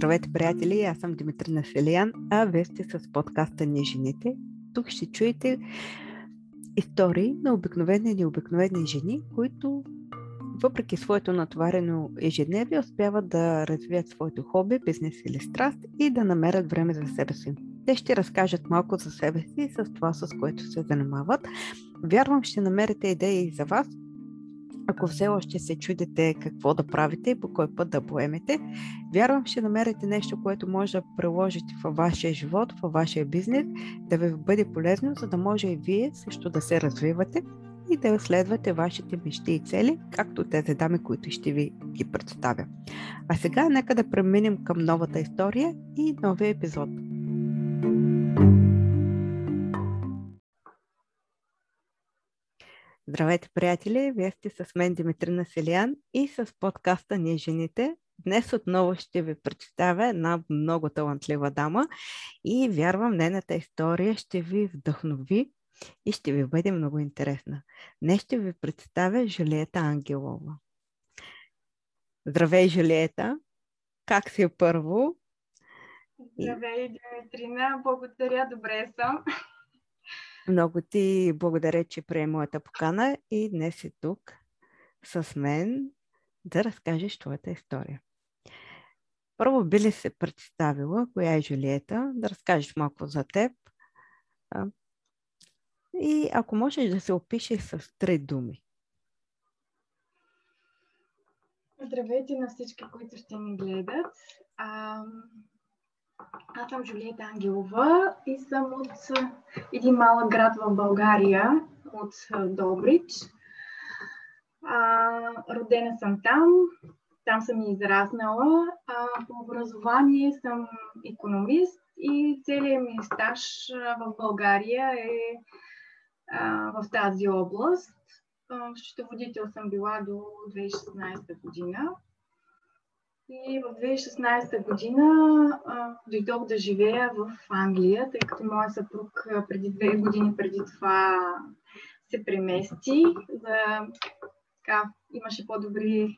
Здравейте, приятели! Аз съм Димитрина Селиян, а вие сте с подкаста Ние жените. Тук ще чуете истории на обикновени и необикновени жени, които въпреки своето натоварено ежедневие успяват да развият своето хоби, бизнес или страст и да намерят време за себе си. Те ще разкажат малко за себе си и с това, с което се занимават. Вярвам, ще намерите идеи за вас, ако все още се чудите какво да правите и по кой път да поемете, вярвам, ще намерите нещо, което може да приложите във вашия живот, във вашия бизнес, да ви бъде полезно, за да може и вие също да се развивате и да следвате вашите мечти и цели, както тези дами, които ще ви ги представя. А сега нека да преминем към новата история и новия епизод. Здравейте, приятели! Вие сте с мен Димитрина Селиян и с подкаста Ние жените. Днес отново ще ви представя една много талантлива дама и вярвам, нейната история ще ви вдъхнови и ще ви бъде много интересна. Днес ще ви представя Жулиета Ангелова. Здравей, Жулиета! Как си първо? Здравей, Димитрина! Благодаря, добре съм. Много ти благодаря, че прие моята покана и днес си тук с мен да разкажеш твоята история. Първо би ли се представила, коя е Жулиета, да разкажеш малко за теб и ако можеш да се опишеш с три думи. Здравейте на всички, които ще ни гледат. Аз съм Жулиета Ангелова и съм от един малък град в България, от Добрич. А, родена съм там, там съм и израснала. А, по образование съм економист и целият ми стаж в България е а, в тази област. Счетоводител съм била до 2016 година. И в 2016 година а, дойдох да живея в Англия, тъй като моя съпруг преди две години преди това се премести. За, така, имаше по-добри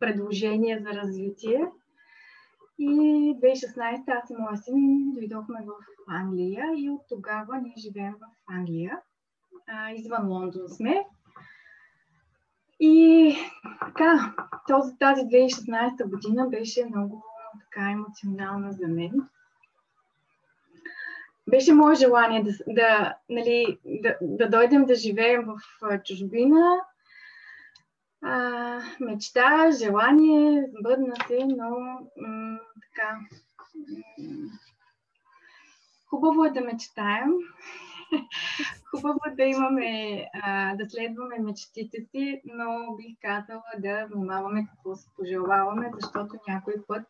предложения за развитие. И 2016 аз и моя син дойдохме в Англия и от тогава ние живеем в Англия. А, извън Лондон сме. И така, този, тази 2016 година беше много така емоционална за мен. Беше мое желание да, да, нали, да, да дойдем да живеем в чужбина. А, мечта, желание, бъдна се, но м- така. М- хубаво е да мечтаем. Хубаво да имаме, а, да следваме мечтите си, но бих казала да внимаваме какво си пожелаваме, защото някой път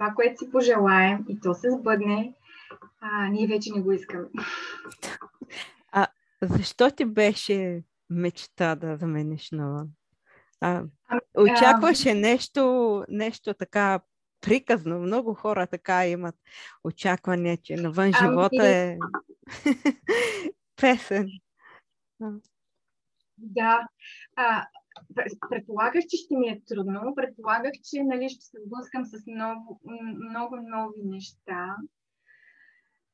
това, което си пожелаем и то се сбъдне, а, ние вече не го искаме. А защо ти беше мечта да замениш нова? А, ами, очакваше нещо, нещо така приказно. Много хора така имат очакване, че навън ами, живота е песен. Да. А, предполагах, че ще ми е трудно. Предполагах, че нали, ще се сблъскам с много, много нови неща.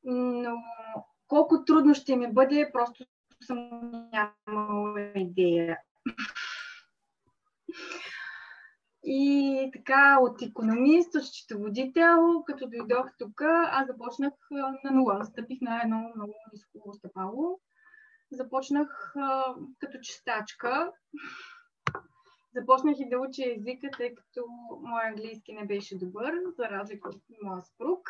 Но колко трудно ще ми бъде, просто съм нямала идея. И така, от економист, от счетоводител, като дойдох тук, аз започнах на нула. Стъпих на едно много ниско стъпало. Започнах а, като чистачка. Започнах и да уча езика, тъй като мой английски не беше добър, за разлика от моя спруг.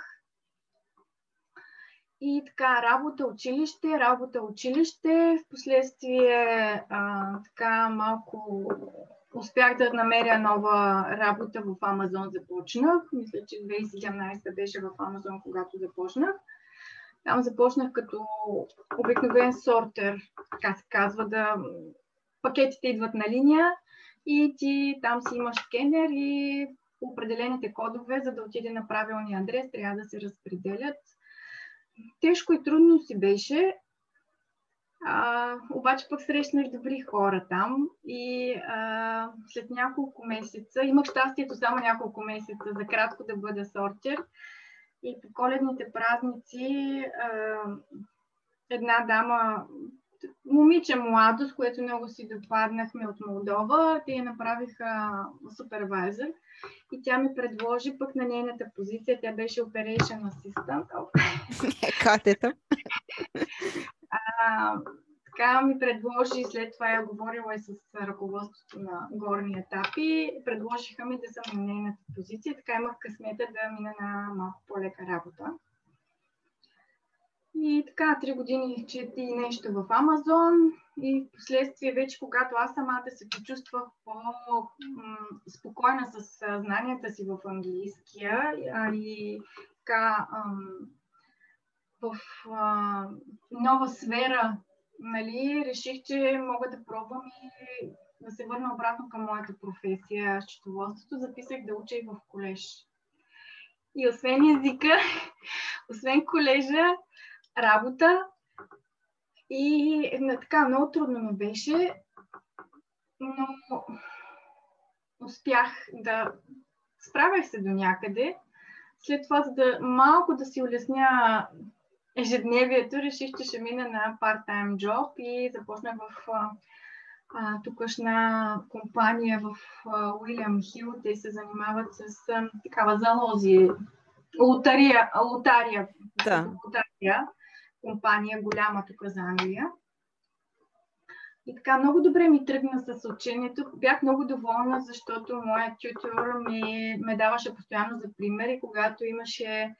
И така, работа, училище, работа, училище. В последствие така малко успях да намеря нова работа в Амазон, започнах. Мисля, че 2017 беше в Амазон, когато започнах. Там започнах като обикновен сортер, така се казва, да пакетите идват на линия и ти там си имаш скенер и определените кодове, за да отиде на правилния адрес, трябва да се разпределят. Тежко и трудно си беше, А, обаче пък срещнах добри хора там и а, след няколко месеца, имах щастието само няколко месеца за кратко да бъда сортер. И по коледните празници а, една дама, момиче младо, с което много си допаднахме от Молдова, те я направиха супервайзър и тя ми предложи пък на нейната позиция, тя беше Operation Assistant. Катета. Така ми предложи, след това я говорила и с ръководството на горни етапи, предложиха ми да съм на нейната позиция, така имах късмета да мина на малко по-лека работа. И така, три години чети нещо в Амазон и в последствие вече, когато аз самата се почувствах по-спокойна с знанията си в английския и така в а, нова сфера, нали, реших, че мога да пробвам и да се върна обратно към моята професия, счетоводството. Записах да уча и в колеж. И освен езика, освен колежа, работа и на така много трудно ми беше, но успях да справях се до някъде. След това, за да малко да си улесня ежедневието, реших, че ще мина на part-time job и започнах в а, тукашна компания в Уилям Хил. Те се занимават с а, такава залози, лотария, лотария, да. лотария, компания голяма тук за Англия. И така много добре ми тръгна с учението. Бях много доволна, защото моят тютор ми, ме даваше постоянно за пример и когато имаше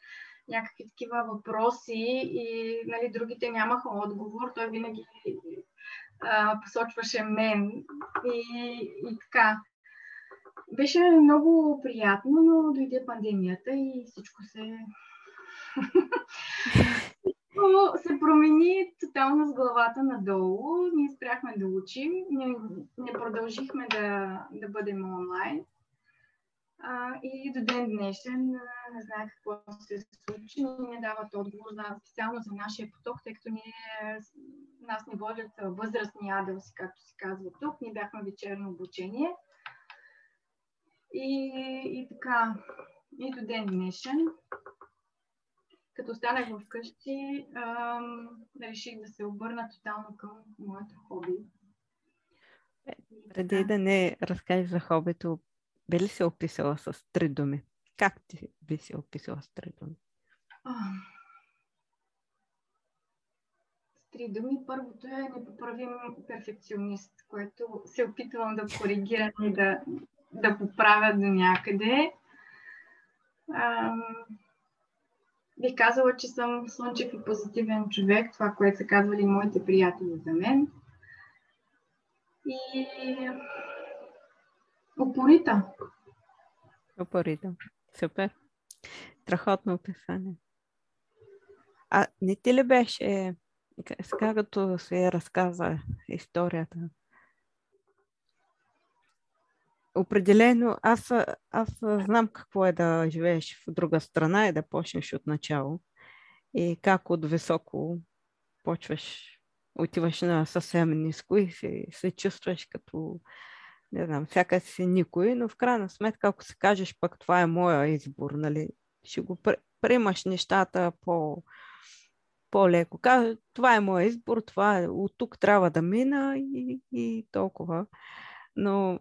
някакви такива въпроси и нали, другите нямаха отговор, той винаги а, посочваше мен. И, и така. Беше много приятно, но дойде пандемията и всичко се се промени тотално с главата надолу. Ние спряхме да учим, ние не продължихме да, да бъдем онлайн. А, и до ден днешен не знае какво се случи, но не дават отговор за, специално за нашия поток, тъй като ние, нас не водят възрастни адълси, както се казва тук. Ние бяхме вечерно обучение. И, и така, и до ден днешен като останах вкъщи, ам, реших да се обърна тотално към моето хоби. Е, преди да не разкажеш за хобито, ли се описала с три думи? Как ти би се описала с три думи? С три думи. Първото е непоправим перфекционист, което се опитвам да коригирам и да, да поправя до някъде. Ам, Бих казала, че съм слънчев и позитивен човек, това, което са казвали моите приятели за мен. И упорита. Упорита. Супер. Страхотно описание. А не ти ли беше, сега като се разказа историята, определено, аз, аз знам какво е да живееш в друга страна и да почнеш от начало. И как от високо почваш, отиваш на съвсем ниско и се, се чувстваш като, не знам, всяка си никой, но в крайна сметка, ако се кажеш пък това е моя избор, нали, ще го приемаш нещата по, по-леко. Кажа, това е моя избор, това е, от тук трябва да мина и, и толкова. Но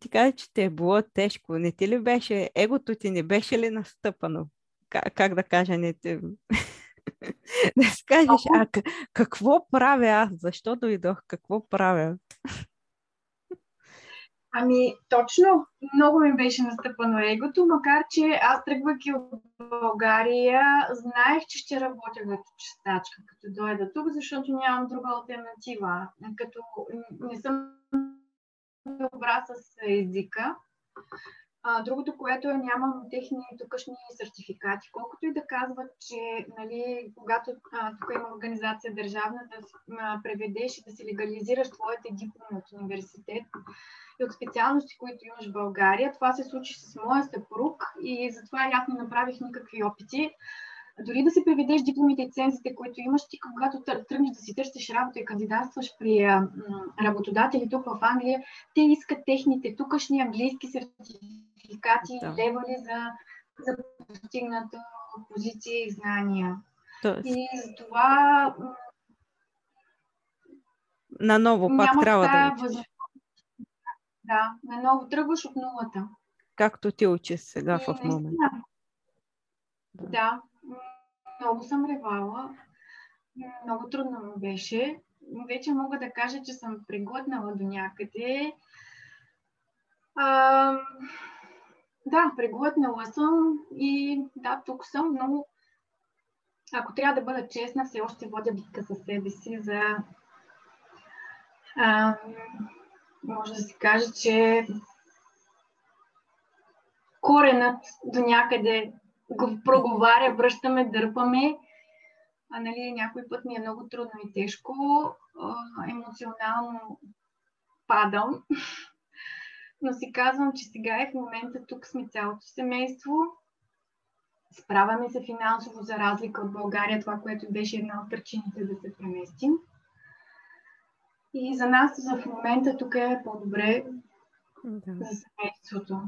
ти каза, че те е било тежко. Не ти ли беше, егото ти не беше ли настъпано? Как, как да кажа, не ти... да си кажеш, а какво правя аз? Защо дойдох? Какво правя? Ами, точно, много ми беше настъпано егото, макар че аз тръгвайки от България, знаех, че ще работя като чистачка, като дойда тук, защото нямам друга альтернатива. Като не съм добра с езика. А, другото, което е, нямам техни тукашни сертификати. Колкото и да казват, че нали, когато а, тук има организация държавна, да а, преведеш и да си легализираш твоите дипломи от университет и от специалности, които имаш в България, това се случи с моя съпруг и затова аз не направих никакви опити дори да си преведеш дипломите и цензите, които имаш, ти когато тръгнеш да си търсиш работа и кандидатстваш при работодатели тук в Англия, те искат техните тукашни английски сертификати, да. левали за, за постигната позиция и знания. Тоест... И за това Наново пак трябва да учиш. Въз... Да, наново тръгваш от нулата. Както ти учиш сега и, в момента. Да. да, много съм ревала. Много трудно ми беше. Вече мога да кажа, че съм преглътнала до някъде. А, да, преглътнала съм и да, тук съм, но ако трябва да бъда честна, все още водя битка със себе си за а, може да се каже, че коренът до някъде го проговаря, връщаме, дърпаме. А нали, някой път ми е много трудно и тежко. А, емоционално падам. Но си казвам, че сега е в момента тук сме цялото семейство. Справяме се финансово за разлика от България, това, което беше една от причините да се преместим. И за нас в момента тук е по-добре да. за семейството.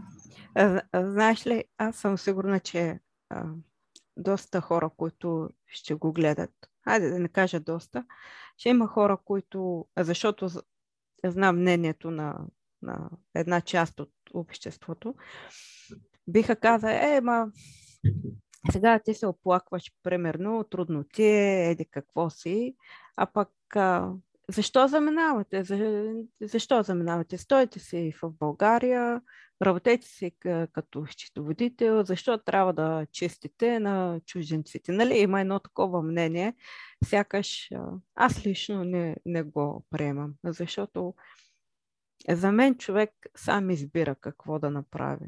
Знаеш ли, аз съм сигурна, че доста хора, които ще го гледат, хайде да не кажа доста, ще има хора, които, защото знам мнението на, на една част от обществото, биха казали, е, ма, сега ти се оплакваш, примерно, трудно ти е, еди какво си, а пък а, защо заминавате? За, защо заминавате? Стойте си в България, работете си като счетоводител, защо трябва да чистите на чужденците? Нали, има едно такова мнение, сякаш аз лично не, не го приемам, защото за мен човек сам избира какво да направи.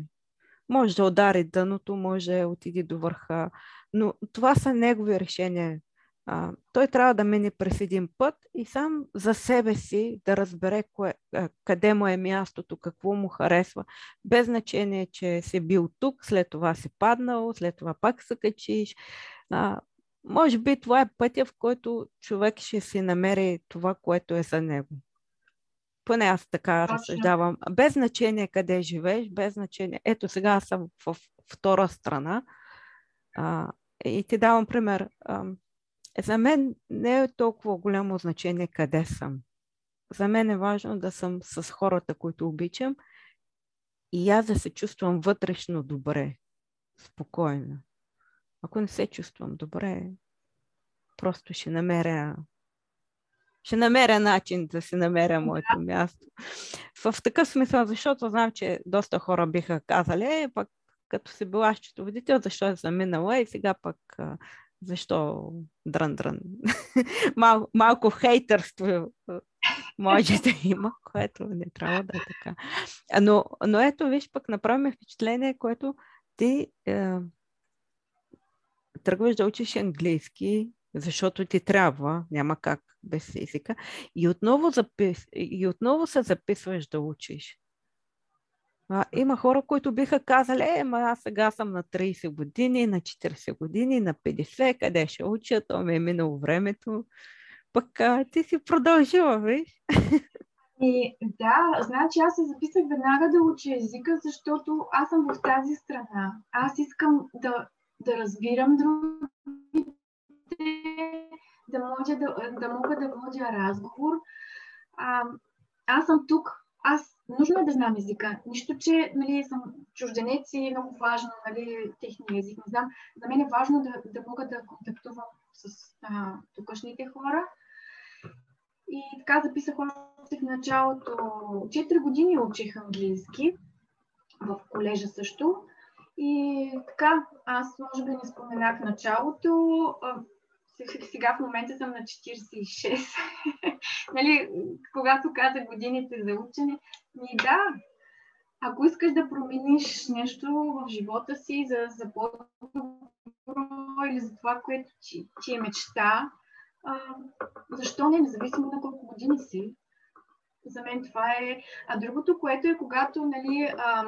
Може да удари дъното, може да отиде до върха, но това са негови решения а, той трябва да мине през един път и сам за себе си да разбере кое, къде му е мястото, какво му харесва, без значение, че си бил тук, след това си паднал, след това пак се качиш. А, може би това е пътя, в който човек ще си намери това, което е за него. Поне аз така разсъждавам. Без значение къде живееш, без значение. Ето сега аз съм в втора страна. А, и ти давам пример. А, за мен не е толкова голямо значение къде съм. За мен е важно да съм с хората, които обичам и аз да се чувствам вътрешно добре, спокойно. Ако не се чувствам добре, просто ще намеря ще намеря начин да си намеря моето място. В такъв смисъл, защото знам, че доста хора биха казали, е, пък като си била счетоводител, защо е заминала и сега пък защо дрън-дрън? Мал, малко хейтърство може да има, което не трябва да е така. Но, но ето, виж, пък направим впечатление, което ти е, тръгваш да учиш английски, защото ти трябва, няма как без езика, и отново, запис, и отново се записваш да учиш. А, има хора, които биха казали, е, ма аз сега съм на 30 години, на 40 години, на 50, къде ще уча, то ми е минало времето. Пък а, ти си продължила, виж? И, да, значи аз се записах веднага да уча езика, защото аз съм в тази страна. Аз искам да, да разбирам другите, да, може да, да мога да водя разговор. А, аз съм тук аз нужно е да знам езика. Нищо, че нали, съм чужденец и е много важно нали, техния език. Не знам. За мен е важно да, да мога да контактувам с а, тукашните хора. И така записах още в началото. 4 години учих английски в колежа също. И така, аз може би не споменах началото сега в момента съм на 46. нали, когато казах годините за учене, ми да, ако искаш да промениш нещо в живота си за, за по-добро или за това, което ти, ти е мечта, а, защо не, независимо на колко години си. За мен това е. А другото, което е, когато нали, а,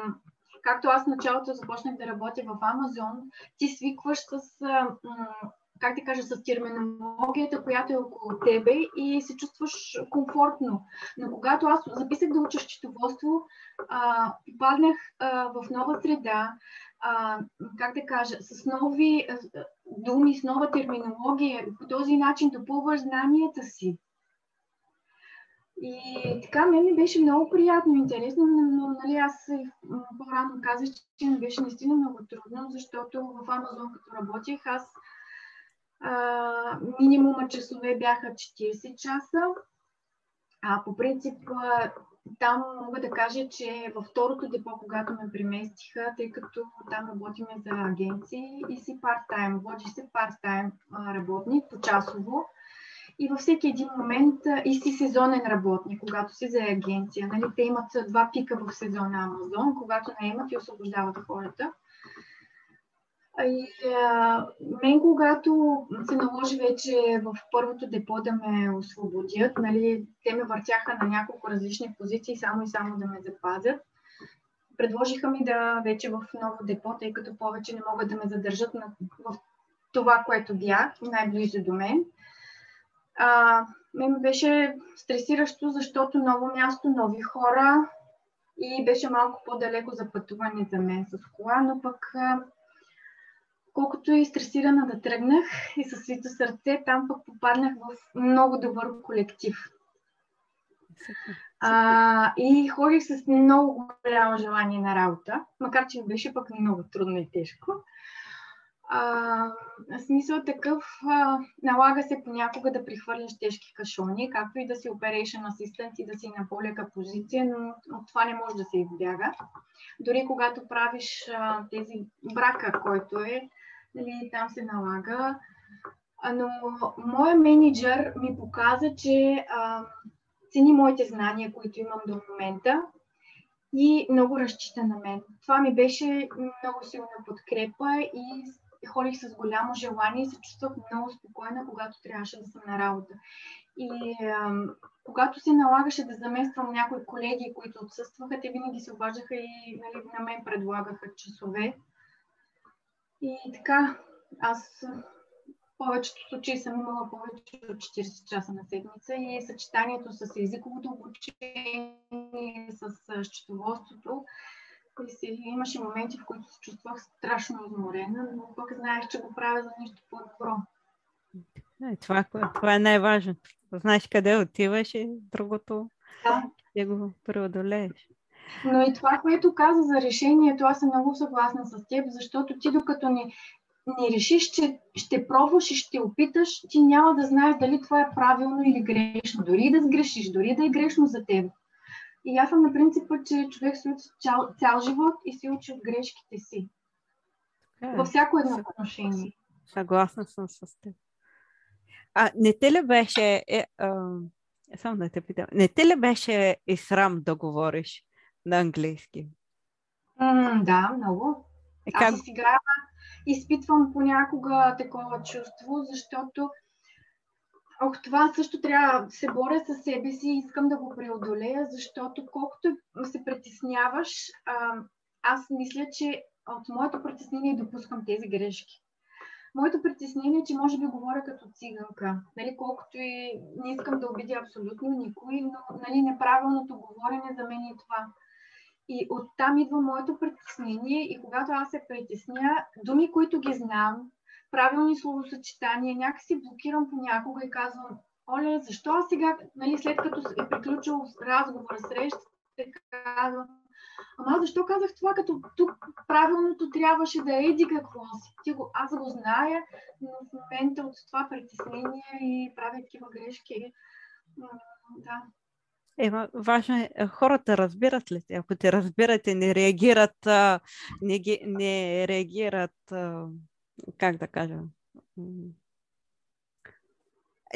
както аз в началото започнах да работя в Амазон, ти свикваш с, как да кажа, с терминологията, която е около тебе и се чувстваш комфортно. Но когато аз записах да уча счетоводство, попаднах в нова среда, а, как да кажа, с нови а, думи, с нова терминология, по този начин допълваш знанията си. И така, мен ми беше много приятно и интересно, но нали, аз по-рано казах, че ми беше наистина много трудно, защото в Амазон, като работих, аз а, минимума часове бяха 40 часа, а по принцип там мога да кажа, че във второто депо, когато ме преместиха, тъй като там работиме за агенции и си парт-тайм, водиш се парт-тайм работник по часово и във всеки един момент и си сезонен работник, когато си за агенция. Нали, те имат два пика в сезона Амазон, когато не имат и освобождават хората. И а, мен, когато се наложи вече в първото депо да ме освободят, нали, те ме въртяха на няколко различни позиции, само и само да ме запазят. Предложиха ми да вече в ново депо, тъй като повече не могат да ме задържат на, в това, което бях, най-близо до мен. А, мен беше стресиращо, защото ново място, нови хора и беше малко по-далеко за пътуване за мен с кола, но пък колкото и стресирана да тръгнах и със свито сърце, там пък попаднах в много добър колектив. А, и ходих с много голямо желание на работа, макар че беше пък много трудно и тежко. А, смисъл такъв, а, налага се понякога да прихвърляш тежки кашони, както и да си operation assistant и да си на по-лека позиция, но от това не може да се избяга. Дори когато правиш а, тези брака, който е, нали, там се налага. Но моя менеджер ми показа, че а, цени моите знания, които имам до момента и много разчита на мен. Това ми беше много силна подкрепа и ходих с голямо желание и се чувствах много спокойна, когато трябваше да съм на работа. И а, когато се налагаше да замествам някои колеги, които отсъстваха, те винаги се обаждаха и нали, на мен предлагаха часове. И така, аз в повечето случаи съм имала повече от 40 часа на седмица и съчетанието с езиковото обучение, с счетоводството, имаше моменти, в които се чувствах страшно изморена, но пък знаех, че го правя за нещо по-добро. Е, това, това е най-важното. Знаеш къде отиваш и другото да. ще го преодолееш. Но и това, което каза за решението, аз съм много съгласна с теб, защото ти докато не, не решиш, че ще пробваш и ще опиташ, ти няма да знаеш дали това е правилно или грешно. Дори да сгрешиш, дори да е грешно за теб. И аз съм на принципа, че човек се учи цял, цял живот и се учи от грешките си. Е, Във всяко едно отношение. Съгласна съм с теб. А не те ли беше, е, а, само да те питам, не те ли беше и срам да говориш на английски? Mm, да, много. Е, как... Аз сега изпитвам понякога такова чувство, защото Ох, това също трябва да се боря със себе си и искам да го преодолея, защото колкото се притесняваш, аз мисля, че от моето притеснение допускам тези грешки. Моето притеснение е, че може би говоря като циганка. Нали, колкото и не искам да обидя абсолютно никой, но нали, неправилното говорене за мен е това. И оттам идва моето притеснение и когато аз се притесня, думи, които ги знам, правилни словосъчетания, някакси блокирам понякога и казвам, оле, защо аз сега, нали, след като е приключил разговора, срещата, казвам, ама защо казах това, като тук правилното трябваше да е еди какво си. Ти го, аз го зная, но в момента от това притеснение и правя такива грешки. Да. Ема, важно е, е, хората разбират ли те? Ако те разбирате, не реагират, не, не реагират как да кажа,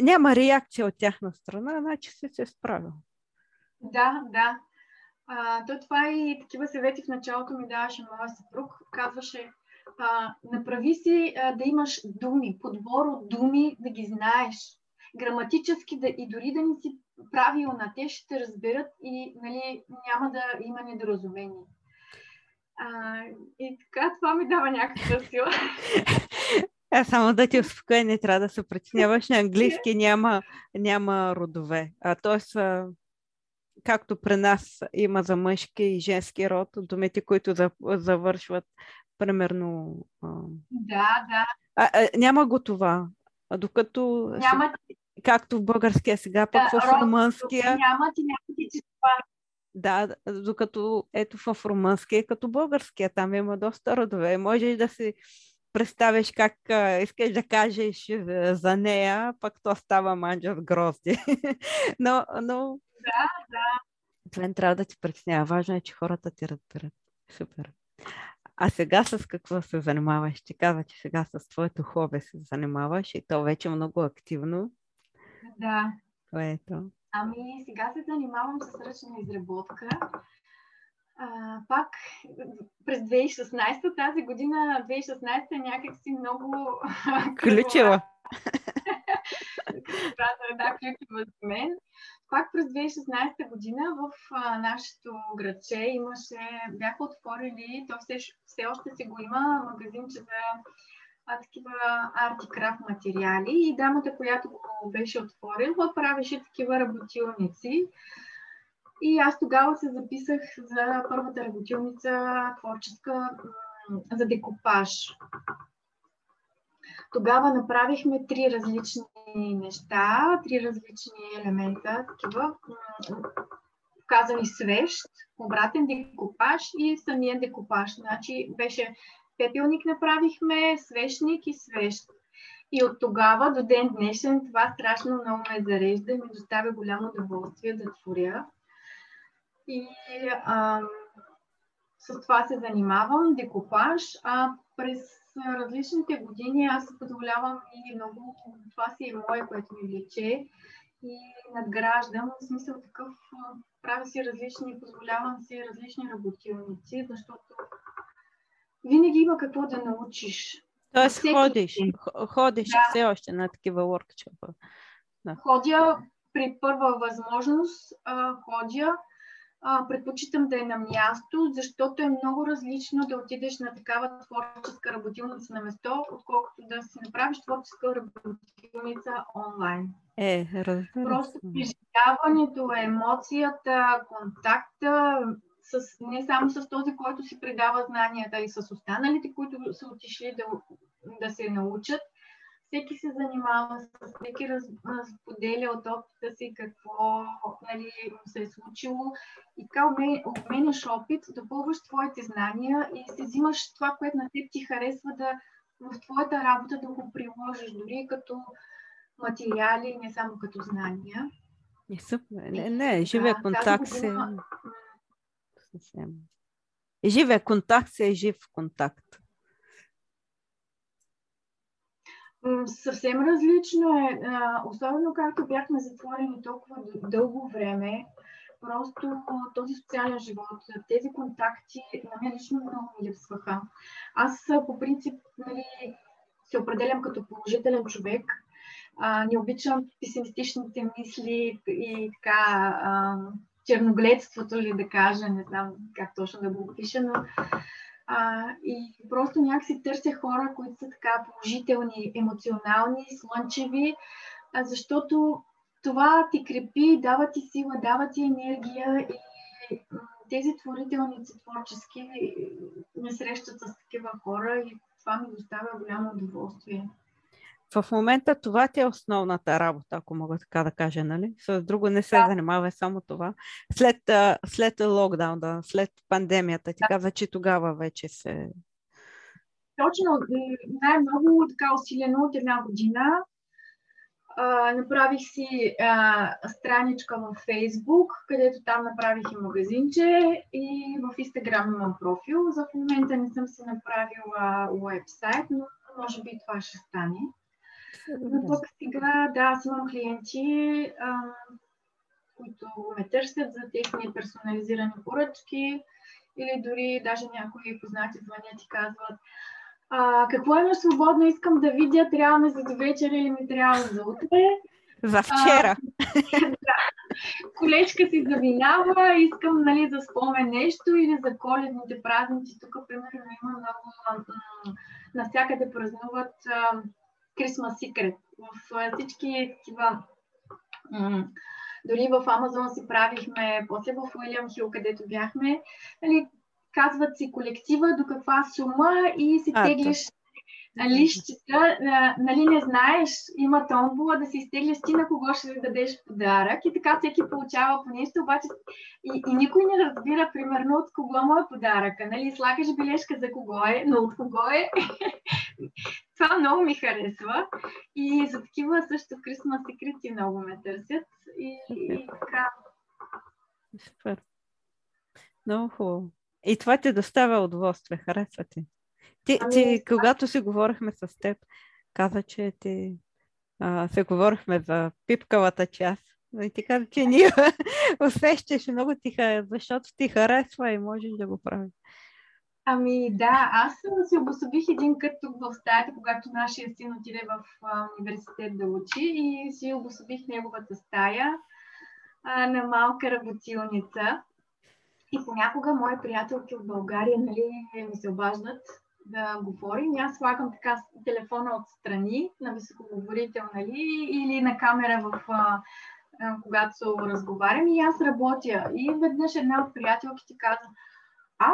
няма реакция от тяхна страна, значи си се справил. Да, да. А, то това и такива съвети в началото ми даваше моя съпруг. Казваше, а, направи си а, да имаш думи, подбор от думи, да ги знаеш. Граматически да, и дори да не си правилна, те ще разберат и нали, няма да има недоразумение. А, и така, това ми дава някаква сила. А само да ти успокоя, не трябва да се притесняваш. На английски няма, няма родове. А, тоест, както при нас има за мъжки и женски род, думите, които завършват примерно. Да, да. А, а, няма го това. А докато. Няма. Както в българския сега, пък да, в румънския. Няма ти някакви че това. Да, докато ето в румънския, е като българския, там има доста родове. Можеш да си представиш как а, искаш да кажеш за нея, пък то става манджа с грозди. но, но... Да, да. Това не трябва да ти притеснява. Важно е, че хората ти разберат. Супер. А сега с какво се занимаваш? Ти каза, че сега с твоето хоби се занимаваш и то вече много активно. Да. Което? Ами, сега се занимавам с ръчна изработка. А, пак през 2016 тази година, 2016 е някакси много... Ключева. Да, ключева за мен. Пак през 2016 година в а, нашето градче имаше, бяха отворили, то все, все още си го има, магазинче за а, такива арт материали и дамата, която го беше отворила, правеше такива работилници. И аз тогава се записах за първата работилница творческа за декопаж. Тогава направихме три различни неща, три различни елемента, такива, казани свещ, обратен декопаж и самия декопаж. Значи беше пепелник направихме, свещник и свещ. И от тогава до ден днешен това страшно много ме зарежда и ми доставя голямо удоволствие да творя. И а, с това се занимавам, декопаж. А през различните години аз се позволявам и много, това си е мое, което ми влече и надграждам, в смисъл такъв, правя си различни, позволявам си различни работилници, защото винаги има какво да научиш. Тоест ходиш, ходиш да. все още на такива workshop. Да. Ходя при първа възможност, ходя, а, предпочитам да е на място, защото е много различно да отидеш на такава творческа работилница на место, отколкото да си направиш творческа работилница онлайн. Е, разбира Просто преживяването, емоцията, контакта, с, не само с този, който си предава знанията, и с останалите, които са отишли да, да се научат, всеки се занимава с, всеки раз, споделя от опита си какво нали, се е случило и така обменяш опит, допълваш твоите знания и си взимаш това, което на теб ти харесва да в твоята работа да го приложиш, дори като материали, не само като знания. Не, супер. Не, не, живия контакт се... Съвсем. Живия контакт се е жив контакт. Съвсем различно е, особено както бяхме затворени толкова дълго време, просто този социален живот, тези контакти на мен лично много ми липсваха. Аз по принцип нали, се определям като положителен човек, не обичам песимистичните мисли и така черногледството ли да кажа, не знам как точно да го опиша, но а, и просто някакси търся хора, които са така положителни, емоционални, слънчеви, а, защото това ти крепи, дава ти сила, дава ти енергия и тези творителници творчески не срещат с такива хора и това ми доставя голямо удоволствие. В момента това ти е основната работа, ако мога така да кажа, нали? С друго не се да. занимава само това. След, след локдаун, след пандемията, ти да. каза, че тогава вече се... Точно, най-много така усилено от една година. А, направих си а, страничка в Фейсбук, където там направих и магазинче и в Инстаграм имам профил. За в момента не съм си направила уебсайт, но може би това ще стане. Но пък сега, да, аз имам клиенти, а, които ме търсят за техни персонализирани поръчки или дори даже някои познати звънят и казват а, какво е свободно, искам да видя, трябва ми за до вечера или ми трябва за утре. За вчера. А, да. колечка си заминава, искам нали, да спомен нещо или за коледните празници. Тук, примерно, има много... навсякъде празнуват Christmas Secret. В всички такива дори в Амазон си правихме, после в Уилям Хил, където бяхме, нали, казват си колектива до каква сума и си а, теглиш лищата, нали не знаеш, има томбола да си изтеглиш ти на кого ще дадеш подарък и така всеки получава по нещо, обаче и, и никой не разбира примерно от кого му е подаръка, нали, слагаш бележка за кого е, но от кого е. Това много ми харесва и за такива също Christmas секрети много ме търсят и, и така. Супер. Много хубаво. И това ти доставя удоволствие, харесва ти. Ти, ами, ти когато си говорихме с теб, каза, че ти а, се говорихме за пипкавата част. И ти каза, че ние усещаш много ти защото ти харесва и можеш да го правиш. Ами да, аз си обособих един кът тук в стаята, когато нашия син отиде в а, университет да учи и си обособих неговата стая а, на малка работилница. И понякога мои приятелки от България нали, ми се обаждат да говорим. Аз слагам така телефона отстрани на високоговорител, нали, или на камера в а, когато разговарям и аз работя. И веднъж една от приятелките каза, а,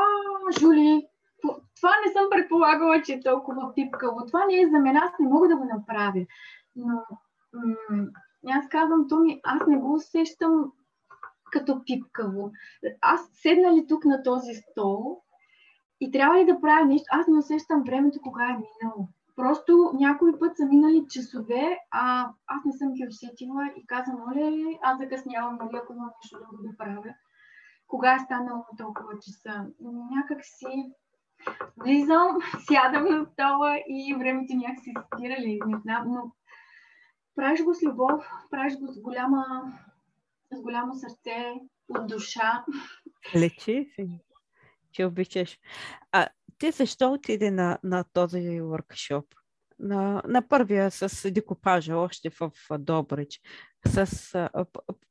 Жули, това не съм предполагала, че е толкова пипкаво. Това не е за мен, аз не мога да го направя. Но м- аз казвам, Томи, аз не го усещам като пипкаво. Аз седна ли тук на този стол, и трябва ли да правя нещо? Аз не усещам времето кога е минало. Просто някой път са минали часове, а аз не съм ги усетила и казвам, моля, аз закъснявам, нали, ако имам нещо друго да правя. Кога е станало толкова часа? Някак си влизам, сядам на стола и времето някак си спирали, не знам, но правиш го с любов, правиш го с голяма, с голямо сърце, от душа. Лечи си че обичаш. А ти защо отиде на, на този workshop? На, на първия с декупажа, още в Добрич. С,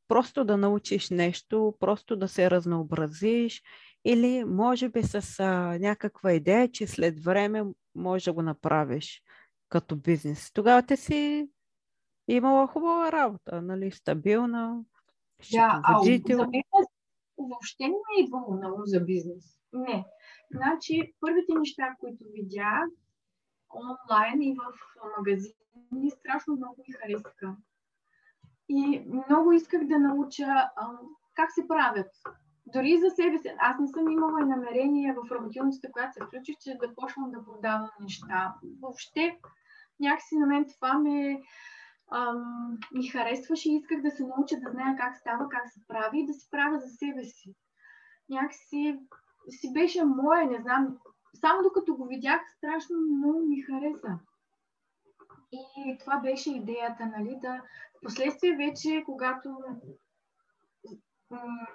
просто да научиш нещо, просто да се разнообразиш или може би с а, някаква идея, че след време може да го направиш като бизнес. Тогава ти си имала хубава работа, нали, стабилна, да, а въобще не е идвало много за бизнес. Не. Значи, първите неща, които видях онлайн и в магазини, страшно много ми харесаха. И много исках да науча а, как се правят. Дори за себе си. Аз не съм имала и намерение в работилността, която се включих, че да почвам да продавам неща. Въобще, някакси на мен това ме, ам, ми харесваше и исках да се науча да зная как става, как се прави и да се правя за себе си. Някакси си беше мое, не знам. Само докато го видях, страшно много ми хареса. И това беше идеята, нали, да последствие вече, когато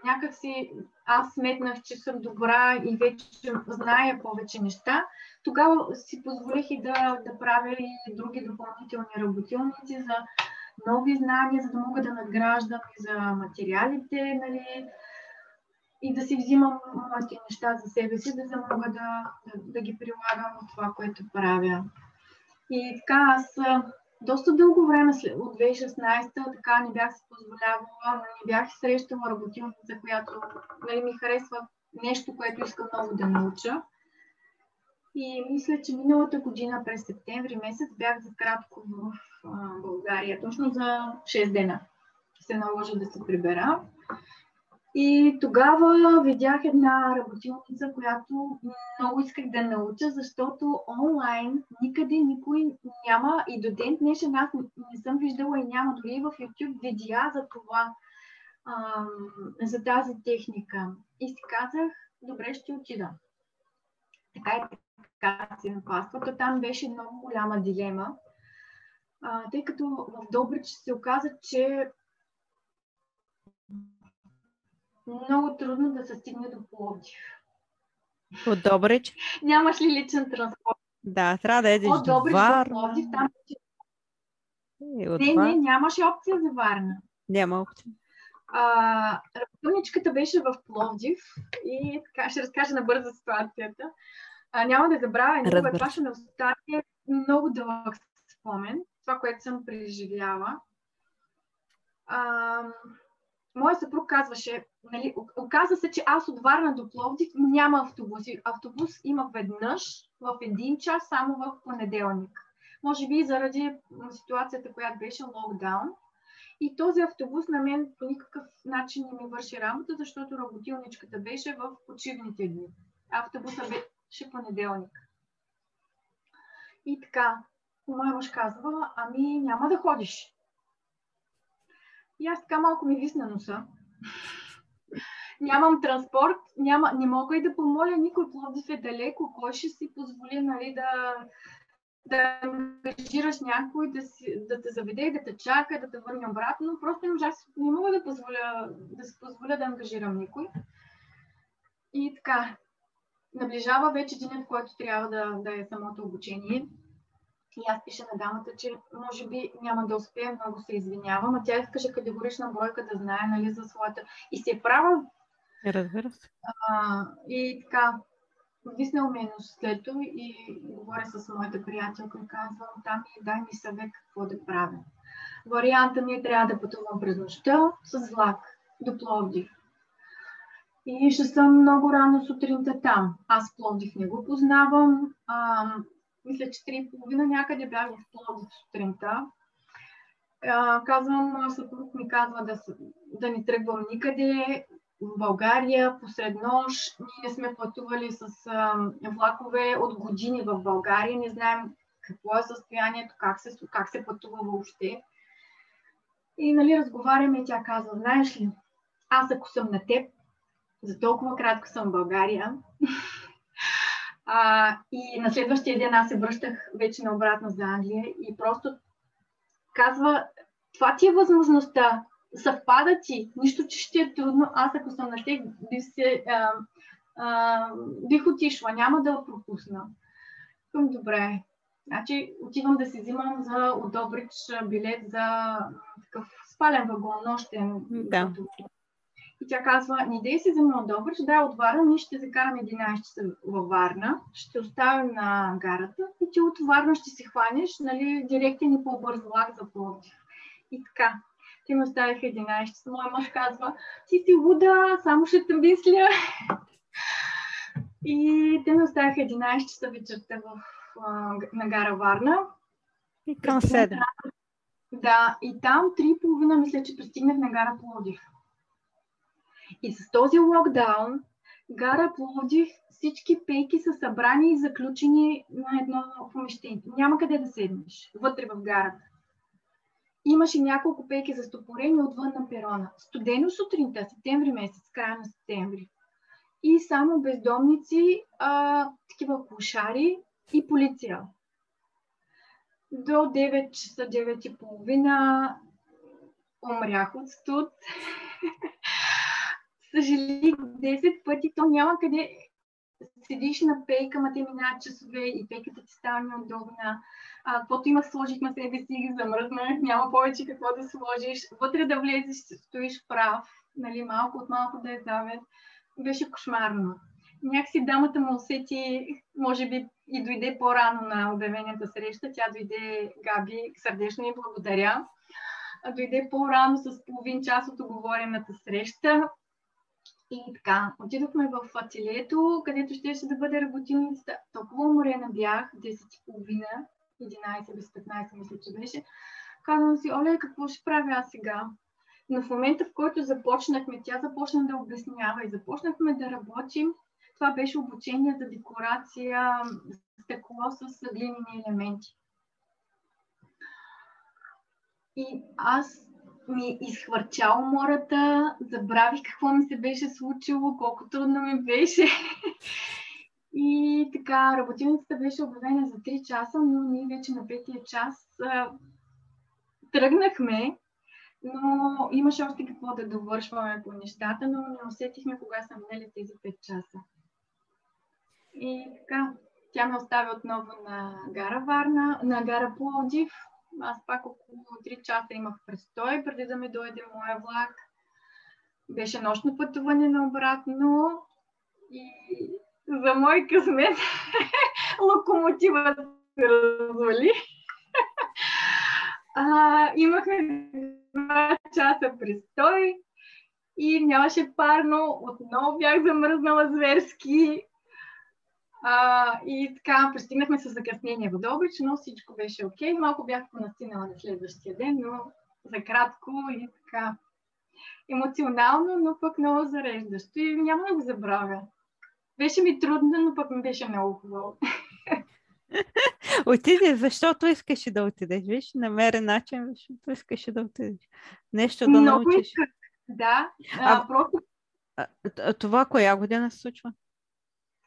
някак си аз сметнах, че съм добра и вече зная повече неща, тогава си позволих и да, да правя и други допълнителни работилници за нови знания, за да мога да надграждам и за материалите, нали, и да си взимам моите неща за себе си, да, да мога да, да, да ги прилагам в това, което правя. И така, аз доста дълго време, от 2016, така не бях се позволявала, не бях срещала работилница, която нали, ми харесва нещо, което искам много да науча. И мисля, че миналата година през септември месец бях за кратко в а, България, точно за 6 дена. Се наложи да се прибера. И тогава видях една работилница, която много исках да науча, защото онлайн никъде никой няма и до ден днешен аз не съм виждала и няма дори в YouTube видеа за това, ам, за тази техника. И си казах, добре, ще отида. Така и така си напасва. Там беше много голяма дилема, а, тъй като в Добрич се оказа, че много трудно да се стигне до Пловдив. От Добрич? Нямаш ли личен транспорт? Да, трябва да едеш От Добрич до Пловдив, там... И от не, не, нямаше опция за Варна. Няма опция. А, беше в Пловдив и така ще разкажа набързо ситуацията. А, няма да забравя, никога това ще ме остане много дълъг спомен, това, което съм преживяла. А, моя съпруг казваше, нали, оказа се, че аз от Варна до Пловдив няма автобуси. Автобус има веднъж в един час, само в понеделник. Може би заради ситуацията, която беше локдаун. И този автобус на мен по никакъв начин не ми върши работа, защото работилничката беше в почивните дни. Автобуса беше понеделник. И така, моя мъж казва, ами няма да ходиш. И аз така малко ми висна носа. Нямам транспорт, няма, не мога и да помоля никой, Пловдив е далеко, кой ще си позволи нали, да, да ангажираш някой, да, си, да те заведе, да те чака, да те върне обратно. Просто не, можа, не мога да, позволя, да си позволя да ангажирам никой. И така, наближава вече денят, в който трябва да, да е самото обучение. И аз пиша на дамата, че може би няма да успея, много се извинявам, а тя искаше категорична бройка да знае нали, за своята. И се е права. Разбира се. А, и така, виснал ми е след и говоря с моята приятелка и казвам, там и дай ми съвет какво да правя. Варианта ми е трябва да пътувам през нощта с влак до Пловдив. И ще съм много рано сутринта там. Аз Пловдив не го познавам. А, мисля, че 3.30 някъде бях в Пловдив сутринта. А, казвам, съпруг ми казва да, да не тръгвам никъде в България посред нощ. Ние сме пътували с а, влакове от години в България. Не знаем какво е състоянието, как се, как се пътува въобще. И нали, разговаряме и тя казва, знаеш ли, аз ако съм на теб, за толкова кратко съм в България, а, и на следващия ден аз се връщах вече наобратно за Англия и просто казва, това ти е възможността, съвпада ти, нищо, че ще е трудно, аз ако съм на теб, бих, се, а, а, бих отишла, няма да пропусна. Към добре. Значи отивам да си взимам за Одобрич билет за такъв спален вагон, нощен. Да. И тя казва, не дей си за много добър, че да, от Варна ние ще закараме 11 часа във Варна, ще оставим на гарата и ти от Варна ще си хванеш, нали, директен и по-бърз влак за Пловдив. И така, ти ме оставиха 11 часа. Моя мъж казва, ти си луда, само ще те мисля. И те ме оставиха 11 часа вечерта в, на гара Варна. И към 7. Да, и там 3,5 мисля, че пристигнах на гара Пловдив. И с този локдаун, гара Пловдив, всички пейки са събрани и заключени на едно помещение. Няма къде да седнеш вътре в гарата. Имаше няколко пейки за стопорени отвън на перона. Студено сутринта, септември месец, края на септември. И само бездомници, а, такива кошари и полиция. До 9 часа, 9 и половина умрях от студ. съжалих 10 пъти, то няма къде седиш на пейка, ма те минават часове и пейката ти става неудобна. А, каквото имах на себе си замръзнах, няма повече какво да сложиш. Вътре да влезеш, стоиш прав, нали, малко от малко да е завет. Беше кошмарно. Някакси дамата му усети, може би и дойде по-рано на обявената среща. Тя дойде, Габи, сърдечно и благодаря. Дойде по-рано с половин час от оговорената среща и така, отидохме в ателието, където ще да бъде работилницата. Толкова уморена бях, 10.30, 11 без 15 мисля, че беше. Казвам си, оле, какво ще правя аз сега? Но в момента, в който започнахме, тя започна да обяснява и започнахме да работим. Това беше обучение за декорация, стъкло с глинени елементи. И аз ми изхвърча умората, забравих какво ми се беше случило, колко трудно ми беше. И така, работилницата беше обявена за 3 часа, но ние вече на петия час а, тръгнахме, но имаше още какво да довършваме по нещата, но не усетихме кога са минали тези 5 часа. И така, тя ме остави отново на гара Варна, на гара Плодив, аз пак около 3 часа имах престой, преди да ми дойде моя влак. беше нощно пътуване на обратно и за мой късмет локомотивът се развали. А, имахме два часа престой и нямаше парно. Отново бях замръзнала зверски. А, и така, пристигнахме с закъснение в Добрич, но всичко беше окей. Малко бях понастинала на следващия ден, но за кратко и така емоционално, но пък много зареждащо и няма да го забравя. Беше ми трудно, но пък ми беше много хубаво. Отиде, защото искаше да отидеш. Виж, намери начин, защото искаше да отидеш. Нещо да много научиш. Исках, да. А, А- просто а това коя година се случва?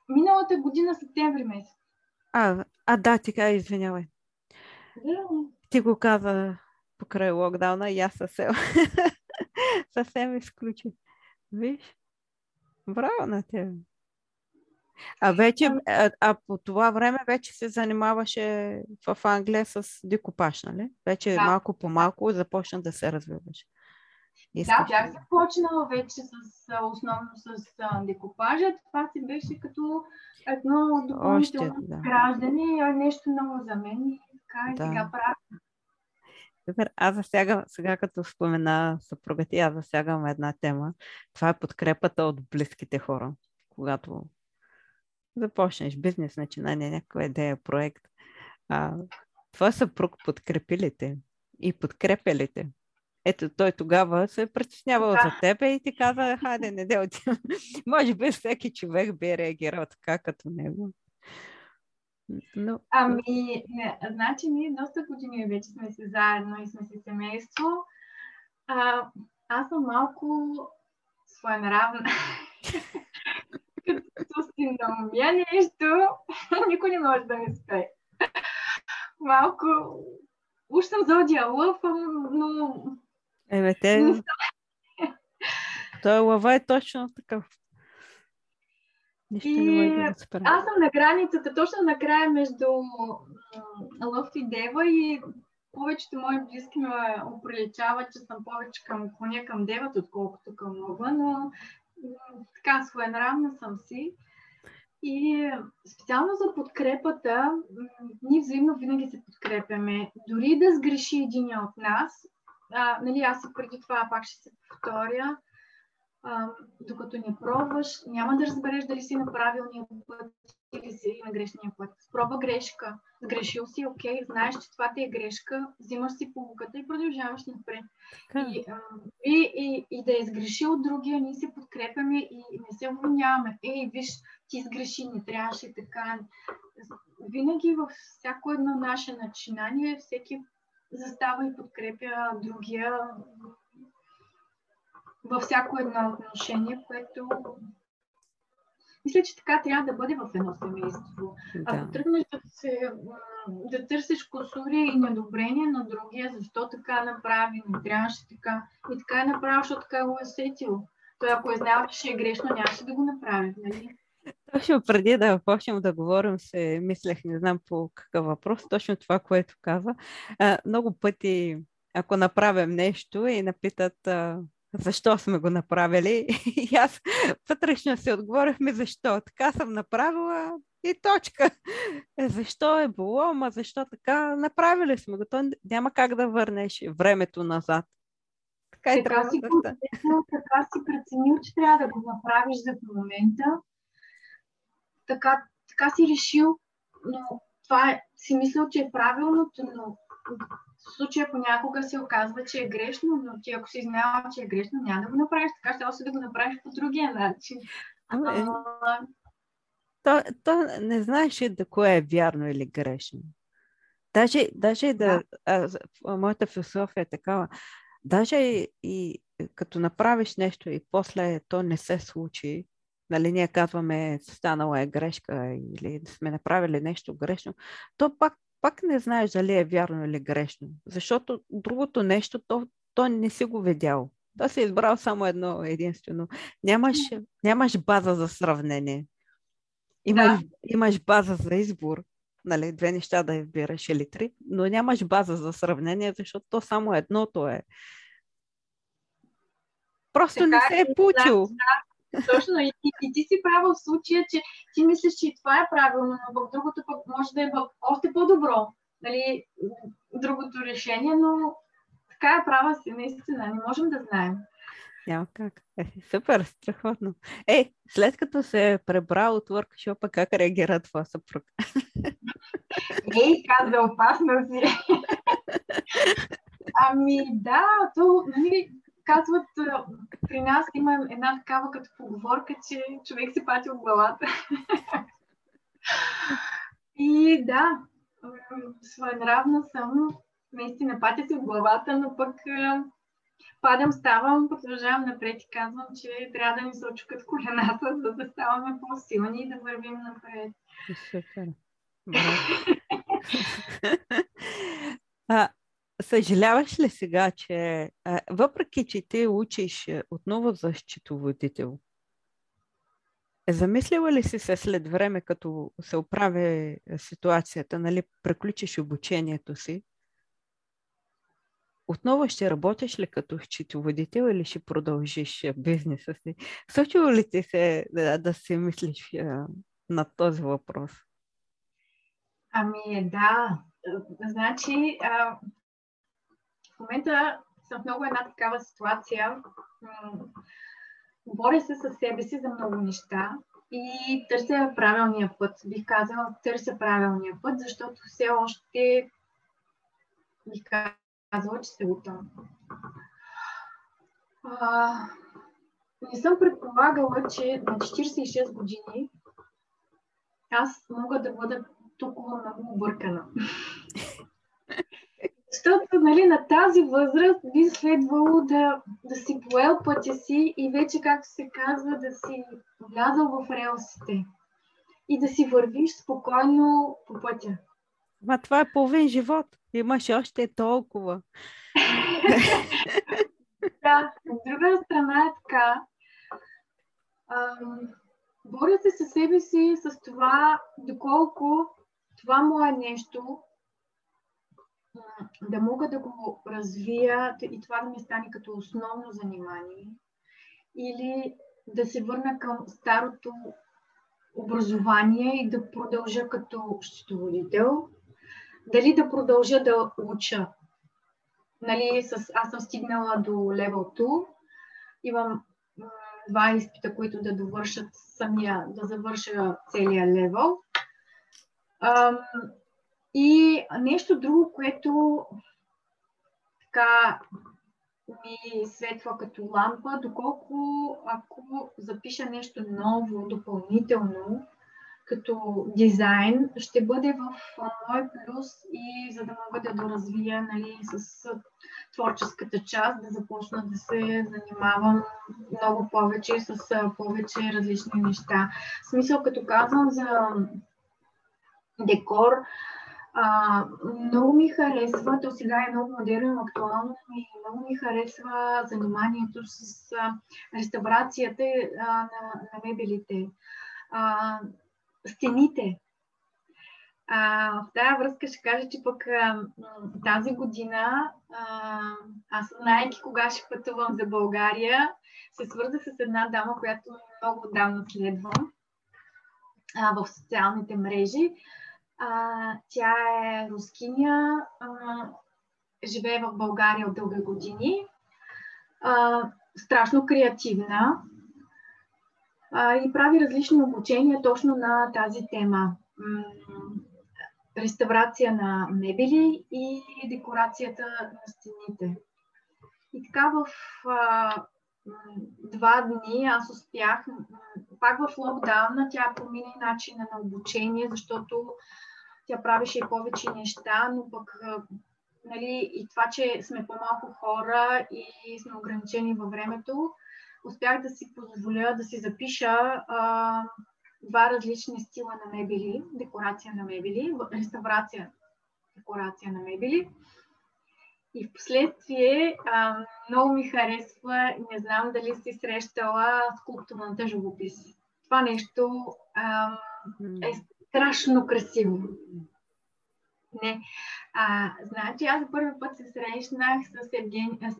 Миналата година, септември месец. А, а да, ти каза, извинявай. Да. Ти го каза покрай локдауна и аз съвсем, съвсем изключих. Виж? Браво на теб. А вече, а, а по това време вече се занимаваше в Англия с дикопаш, нали? Вече Да. малко по малко започна да се развиваш. Да, Искаш бях да- започнала вече с, основно с декопажа. Това си беше като едно Още, допълнително да. граждане, нещо ново за мен. И така и Да. сега правя. Супер. Аз засягам, сега като спомена съпруга ти, аз засягам една тема. Това е подкрепата от близките хора. Когато започнеш бизнес, начинание, някаква идея, проект. А, това съпруг подкрепи ли те? И подкрепя ли те? Ето, той тогава се е притеснявал Да. за теб и ти каза, хайде, не де отивам. Може би всеки човек би реагирал така като него. Но, Ами, не, значи ние доста години вече сме си заедно и сме си семейство. А, аз съм малко своенравна. Като си наумя нещо, никой не може да ми спре. Малко, уж съм лъв, ам, но Ебе, те... Той лъва е точно такъв. Нищо не може да И го спре. аз съм на границата, точно накрая между лъв и дева и повечето мои близки ме оприличават, че съм повече към коня, към девата, отколкото към лъва, но така своенравна съм си. И специално за подкрепата, ние взаимно винаги се подкрепяме. Дори да сгреши един от нас, а, нали, аз и преди това пак ще се повторя, а, докато не пробваш, няма да разбереш дали си на правилния път или си на грешния път. Проба грешка. Сгрешил си, окей, знаеш, че това ти е грешка, взимаш си полуката и продължаваш напред. И, а, и, и, и да е сгрешил другия, ние се подкрепяме и не се обвиняваме. Ей, виж, ти сгреши, не трябваше така. Винаги във всяко едно наше начинание, всеки застава и подкрепя другия във всяко едно отношение, което мисля, че така трябва да бъде в едно семейство. Ако Да. тръгнеш да, се, да търсиш косури и недобрение на другия, защо така направи, не трябваше така. И така е направил, защото така го е усетил. Той ако е знал, че ще е грешно, нямаше да го направи. Нали? Точно преди да почнем да говорим, се мислех, не знам по какъв въпрос, точно това, което каза. А, много пъти, ако направим нещо и напитат а, защо сме го направили, и аз вътрешно си отговорих ми защо. Така съм направила и точка. Е, Защо е било, ма защо така? Направили сме го. То няма как да върнеш времето назад. Така и Така трябва си, да така си преценил, че трябва да го направиш за момента. Така, така си решил, но това е, си мислил, че е правилното, но в случая понякога се оказва, че е грешно, но ти ако си знаела, че е грешно, няма да го направиш така, ще се да го направиш по другия начин. Ама, е, А, То, то не знаеш ли да кое е вярно или грешно. Даже, даже да, а, за- а, моята философия е такава, даже и, и като направиш нещо и после то не се случи, нали, ние казваме, станала е грешка или сме направили нещо грешно, то пак, пак не знаеш дали е вярно или грешно, защото другото нещо, то, то не си го видял. То си избрал само едно единствено. Нямаш, нямаш база за сравнение. Имаш, имаш база за избор, нали, две неща да избираш или три, но нямаш база за сравнение, защото то само едното е. Просто така, не се е получил. Да, точно. И, и, и ти си права в случая, че ти мислиш, че и това е правилно, но в другото пък може да е още по-добро. Нали, другото решение, но така е права си, наистина. Не можем да знаем. Няма как. Е, супер, страхотно. Е, след като се е пребрал от workshop как реагира твоя съпруг? Ей, каза, опасно си. ами да, то, нали, казват, при нас има една такава като поговорка, че човек се пати от главата. И да, своенравна съм, наистина патя си от главата, но пък падам, ставам, продължавам напред и казвам, че трябва да ми се очукат колената, за да ставаме по-силни и да вървим напред. Супер. а, съжаляваш ли сега, че въпреки, че ти учиш отново за счетоводител, е замислила ли си се след време, като се оправи ситуацията, нали, приключиш обучението си, отново ще работиш ли като счетоводител или ще продължиш бизнеса си? Случва ли ти се да, да си мислиш на този въпрос? Ами да. Значи, а, в момента съм в много една такава ситуация. Боря се със себе си за много неща и търся правилния път. Бих казала, търся правилния път, защото все още бих казала, че се утам. А, не съм предполагала, че на 46 години аз мога да бъда толкова много объркана. Защото нали, на тази възраст би следвало да, да си поел пътя си и вече, както се казва, да си влязал в релсите и да си вървиш спокойно по пътя. Ма това е половин живот. Имаш още толкова. да, от друга страна е така. Ам, боря се със себе си с това, доколко това му е нещо, да мога да го развия и това да ми стане като основно занимание. Или да се върна към старото образование и да продължа като счетоводител. Дали да продължа да уча. Нали, с, аз съм стигнала до level 2. Имам два изпита, които да довършат самия, да завърша целия левел. И нещо друго, което така ми светва като лампа, доколко ако запиша нещо ново, допълнително, като дизайн, ще бъде в мой плюс и за да мога да доразвия нали, с творческата част, да започна да се занимавам много повече с повече различни неща. В смисъл, като казвам за декор, а, много ми харесва, то сега е много модерно, актуално, и много ми харесва заниманието с а, реставрацията а, на, на мебелите. А, стените. А, в тази връзка ще кажа, че пък а, тази година, а, аз знаеки кога ще пътувам за България, се свързах с една дама, която много отдавна следвам а, в социалните мрежи. А, тя е рускиня, а, живее в България от дълги години, а, страшно креативна а, и прави различни обучения точно на тази тема. Реставрация на мебели и декорацията на стените. И така в а, два дни аз успях, пак в локдауна, тя промени начина на обучение, защото тя правеше и повече неща, но пък нали, и това, че сме по-малко хора и сме ограничени във времето, успях да си позволя да си запиша а, два различни стила на мебели, декорация на мебели, реставрация, декорация на мебели. И в последствие а, много ми харесва, не знам дали си срещала скулптурната живопис. Това нещо а, е страшно красиво. Не. А, значи аз за първи път се срещнах с Евгения.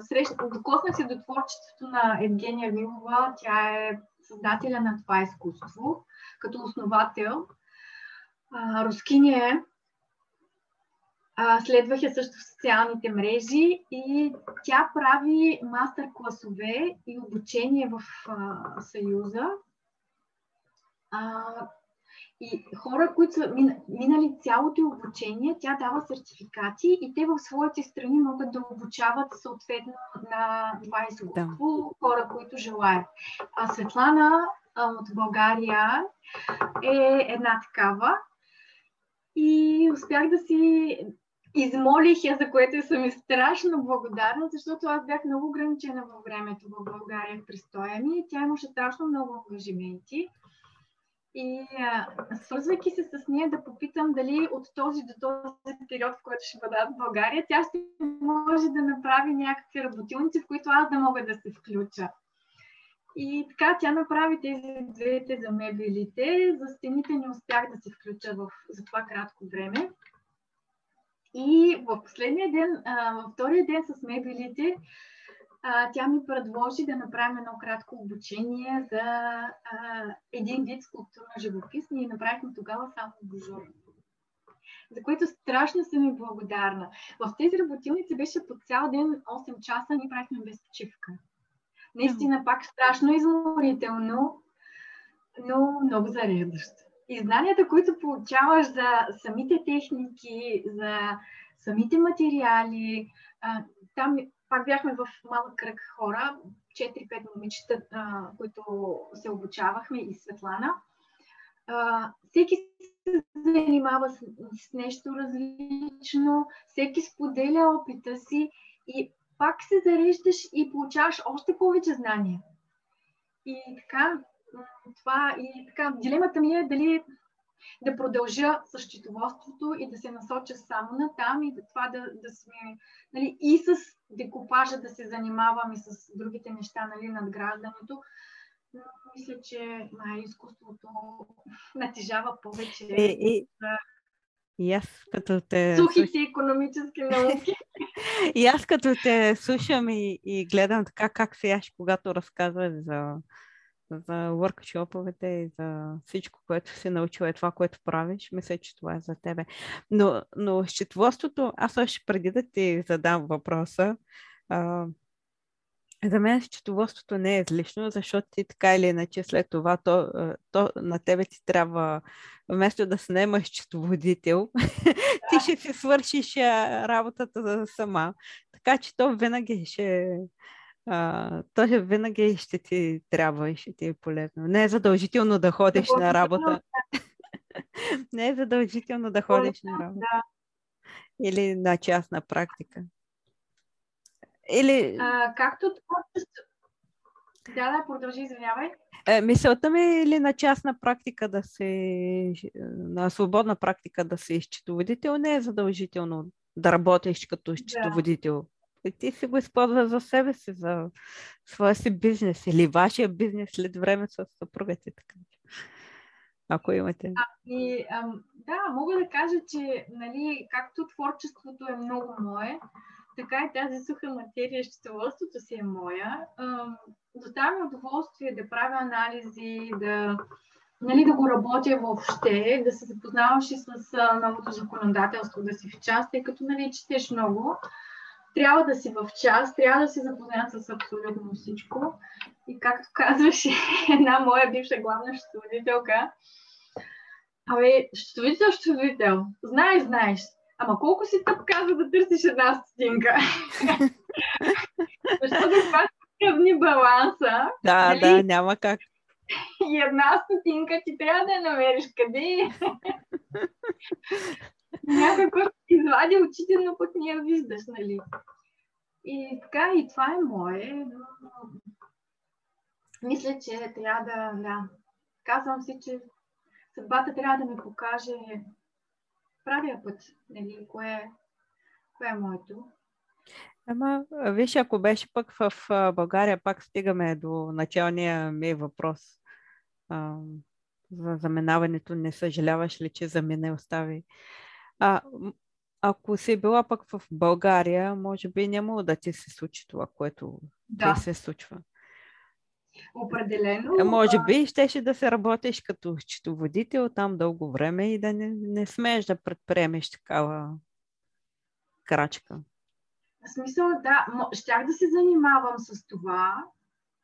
Срещнах, докоснах се до творчеството на Евгения Вилова. Тя е създателя на това изкуство, като основател. А, Рускиня е. А, следвах я също в социалните мрежи и тя прави мастер-класове и обучение в а, Съюза. А, и хора, които са минали цялото обучение, тя дава сертификати и те в своите страни могат да обучават съответно на това изкуство да. хора, които желаят. А Светлана от България е една такава. И успях да си измолих я, за което съм и страшно благодарна, защото аз бях много ограничена във времето в България в престоя ми. Тя имаше страшно много ангажименти. И а, свързвайки се с нея да попитам дали от този до този период, в който ще бъда в България, тя ще може да направи някакви работилници, в които аз да мога да се включа. И така тя направи тези двете за мебелите. За стените не успях да се включа в, за това кратко време. И в последния ден, във втория ден с мебелите, а, тя ми предложи да направим едно кратко обучение за а, един вид скулптурна живопис. Ние направихме тогава само бужур за което страшно съм и благодарна. В тези работилници беше по цял ден 8 часа, ние правихме без почивка. Наистина пак страшно изморително, но много зареждащо. И знанията, които получаваш за самите техники, за самите материали, там пак бяхме в малък кръг хора, 4-5 момичета, които се обучавахме и Светлана. всеки се занимава с, с нещо различно, всеки споделя опита си и пак се зареждаш и получаваш още повече знания. И така, това и така, дилемата ми е дали да продължа с счетоводството и да се насоча само на там и да това да, да сме нали, и с декупажа да се занимавам и с другите неща, нали, надграждането. Но мисля, че май изкуството натежава повече. И, е, и, и аз като те... Сухите економически науки. и аз като те слушам и, и гледам така как сияш, когато разказваш за за workshoповете и за всичко, което си научила и това, което правиш. Мисля, че това е за тебе. Но, но счетоводството, аз още преди да ти задам въпроса, а, за мен счетоводството не е излишно, защото ти така или иначе след това то, то на тебе ти трябва, вместо да снемаш счетоводител, ти ще си свършиш работата сама. Така че то винаги ще, а, той винаги ще ти трябва и ще ти е полезно. Не е задължително да ходиш на работа. Не е задължително да ходиш на работа. Да. Или на частна практика. Или... А, както. Да, да, продължи, извинявай. Е, мисълта ми е или на частна практика да се, на свободна практика да се изчетоводител, не е задължително да работиш като счетоводител. Да и ти си го използва за себе си, за своя си бизнес или вашия бизнес след време с съпругата. Така. Ако имате. А, и, ам, да, мога да кажа, че нали, както творчеството е много мое, така и тази суха материя, счетоводството си е моя. Ам, доставя удоволствие да правя анализи, да, нали, да го работя въобще, да се запознаваш и с новото законодателство, да си в част, тъй като нали, четеш много трябва да си в час, трябва да си запознат с абсолютно всичко. И както казваше една моя бивша главна счетоводителка, Абе, счетоводител, счетоводител. Знаеш, знаеш. Ама колко си тъп каза да търсиш една стотинка? Защото това равни баланса. Да, нали? да, няма как. И една стотинка ти трябва да я намериш къде. Някой, който извади очите, но пък не я виждаш, нали? И така, и това е мое. Мисля, че трябва да, да. Казвам си, че съдбата трябва да ми покаже правия път, нали, кое, кое е моето. Ама, виж, ако беше пък в България, пак стигаме до началния ми въпрос а, за заминаването. Не съжаляваш ли, че за мен не остави А ако си била пък в България, може би няма да ти се случи това, което да. ти се случва. Определено. А може би щеше да се работиш като счетоводител там дълго време и да не, не смееш да предприемеш такава крачка. В смисъл, да, щях да се занимавам с това,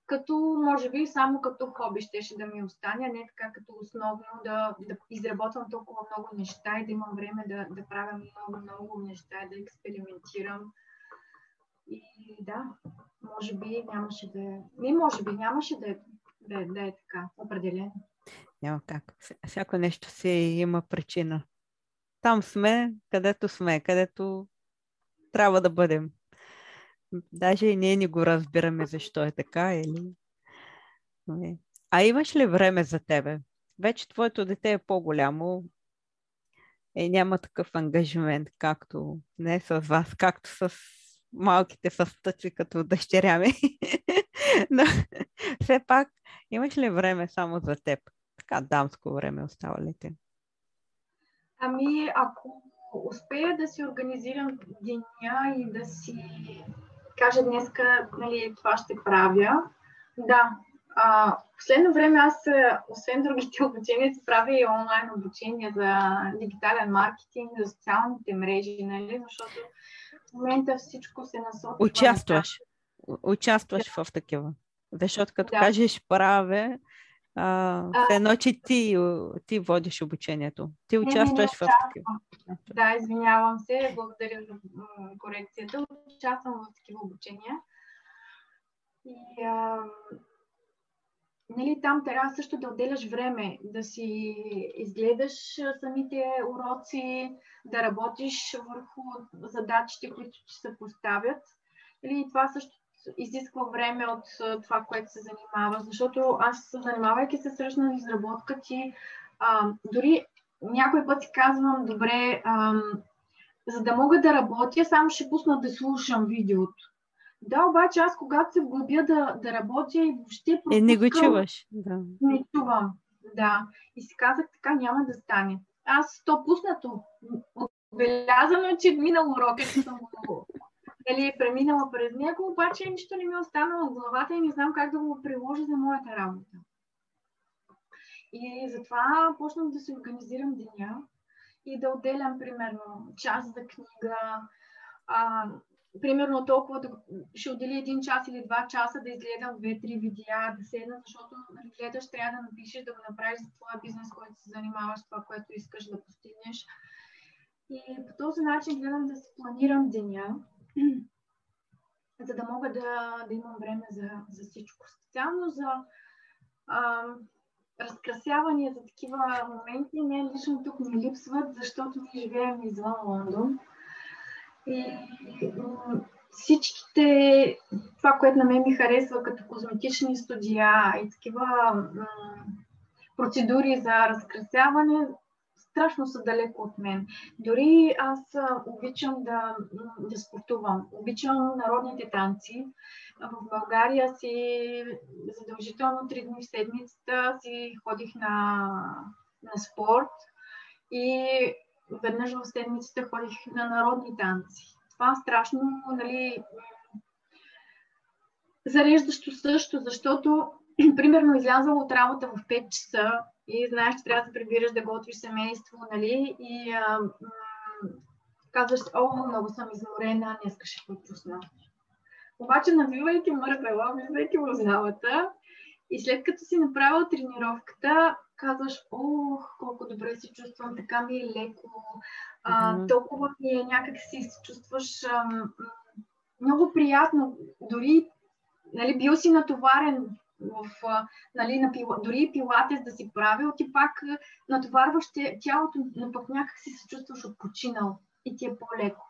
като, може би, само като хоби щеше да ми остане, а не така като основно да, да изработвам толкова много неща и да имам време да, да правя много, много неща, да експериментирам. И да, може би нямаше да е. Не, може би нямаше да е, да е, да е така, определено. Няма как. Всяко нещо си има причина. Там сме, където сме, където трябва да бъдем. Даже и ние не го разбираме защо е така или... А имаш ли време за тебе? Вече твоето дете е по-голямо и няма такъв ангажимент, както не с вас, както с малките фастъци, като дъщеря ми. Но все пак, имаш ли време само за теб? Така дамско време остава ли ти? Ами, ако успея да си организирам деня и да си кажа днеска, нали, това ще правя. Да, а, последно време аз, освен другите обучения, се правя и онлайн обучение за дигитален маркетинг, за социалните мрежи, нали, защото в момента всичко се насочва. Участваш. Участваш да. в такива. Защото като да. кажеш праве, а, все едно, че ти, ти водиш обучението. Ти участваш в такива. Да, извинявам се, благодаря за корекцията. Участвам в такива обучения. И а, нали, там трябва също да отделяш време, да си изгледаш самите уроци, да работиш върху задачите, които ти се поставят. Нали, това също изисква време от това, което се занимава, защото аз, занимавайки се с ръчна изработка, ти а, дори някой път си казвам, добре, а, за да мога да работя, само ще пусна да слушам видеото. Да, обаче аз когато се вглъбя да, да работя и въобще пропускам... Е, не го чуваш. Да. Не чувам, да. И си казах, така няма да стане. Аз то пуснато. Отбелязано е, че е минал урок, че съм го нали, преминала през него, обаче нищо не ми е останало в главата и не знам как да го приложа за моята работа. И затова почнах да се организирам деня и да отделям примерно час за книга, а, примерно толкова да, ще отдели един час или два часа да изгледам две-три видеа, да седна, защото нали, гледаш, трябва да напишеш, да го направиш за твоя бизнес, който се занимаваш това, което искаш да постигнеш. И по този начин гледам да се планирам деня за да мога да, да имам време за, за всичко. Специално за а, разкрасявания, за такива моменти, не лично тук ми липсват, защото ние живеем извън Лондон. И всичките, това, което на мен ми харесва като козметични студия и такива м- процедури за разкрасяване, страшно са далеко от мен. Дори аз обичам да, да спортувам. Обичам народните танци. В България си задължително три дни в седмицата си ходих на, на спорт и веднъж в седмицата ходих на народни танци. Това страшно, нали, зареждащо също, защото примерно излязла от работа в 5 часа и знаеш, че трябва да се прибираш да готвиш семейство, нали? И а, м- казваш, о, много съм изморена, днес ще пропусна. Обаче, навивайки мървела, влизайки в залата и след като си направил тренировката, казваш, ох, колко добре се чувствам, така ми е леко, а, толкова ми е някак си се чувстваш а, много приятно. Дори нали, бил си натоварен в, нали, на пила, дори пилатес да си правил, ти пак натоварваш тялото, но пък някак си се чувстваш отпочинал и ти е по-леко.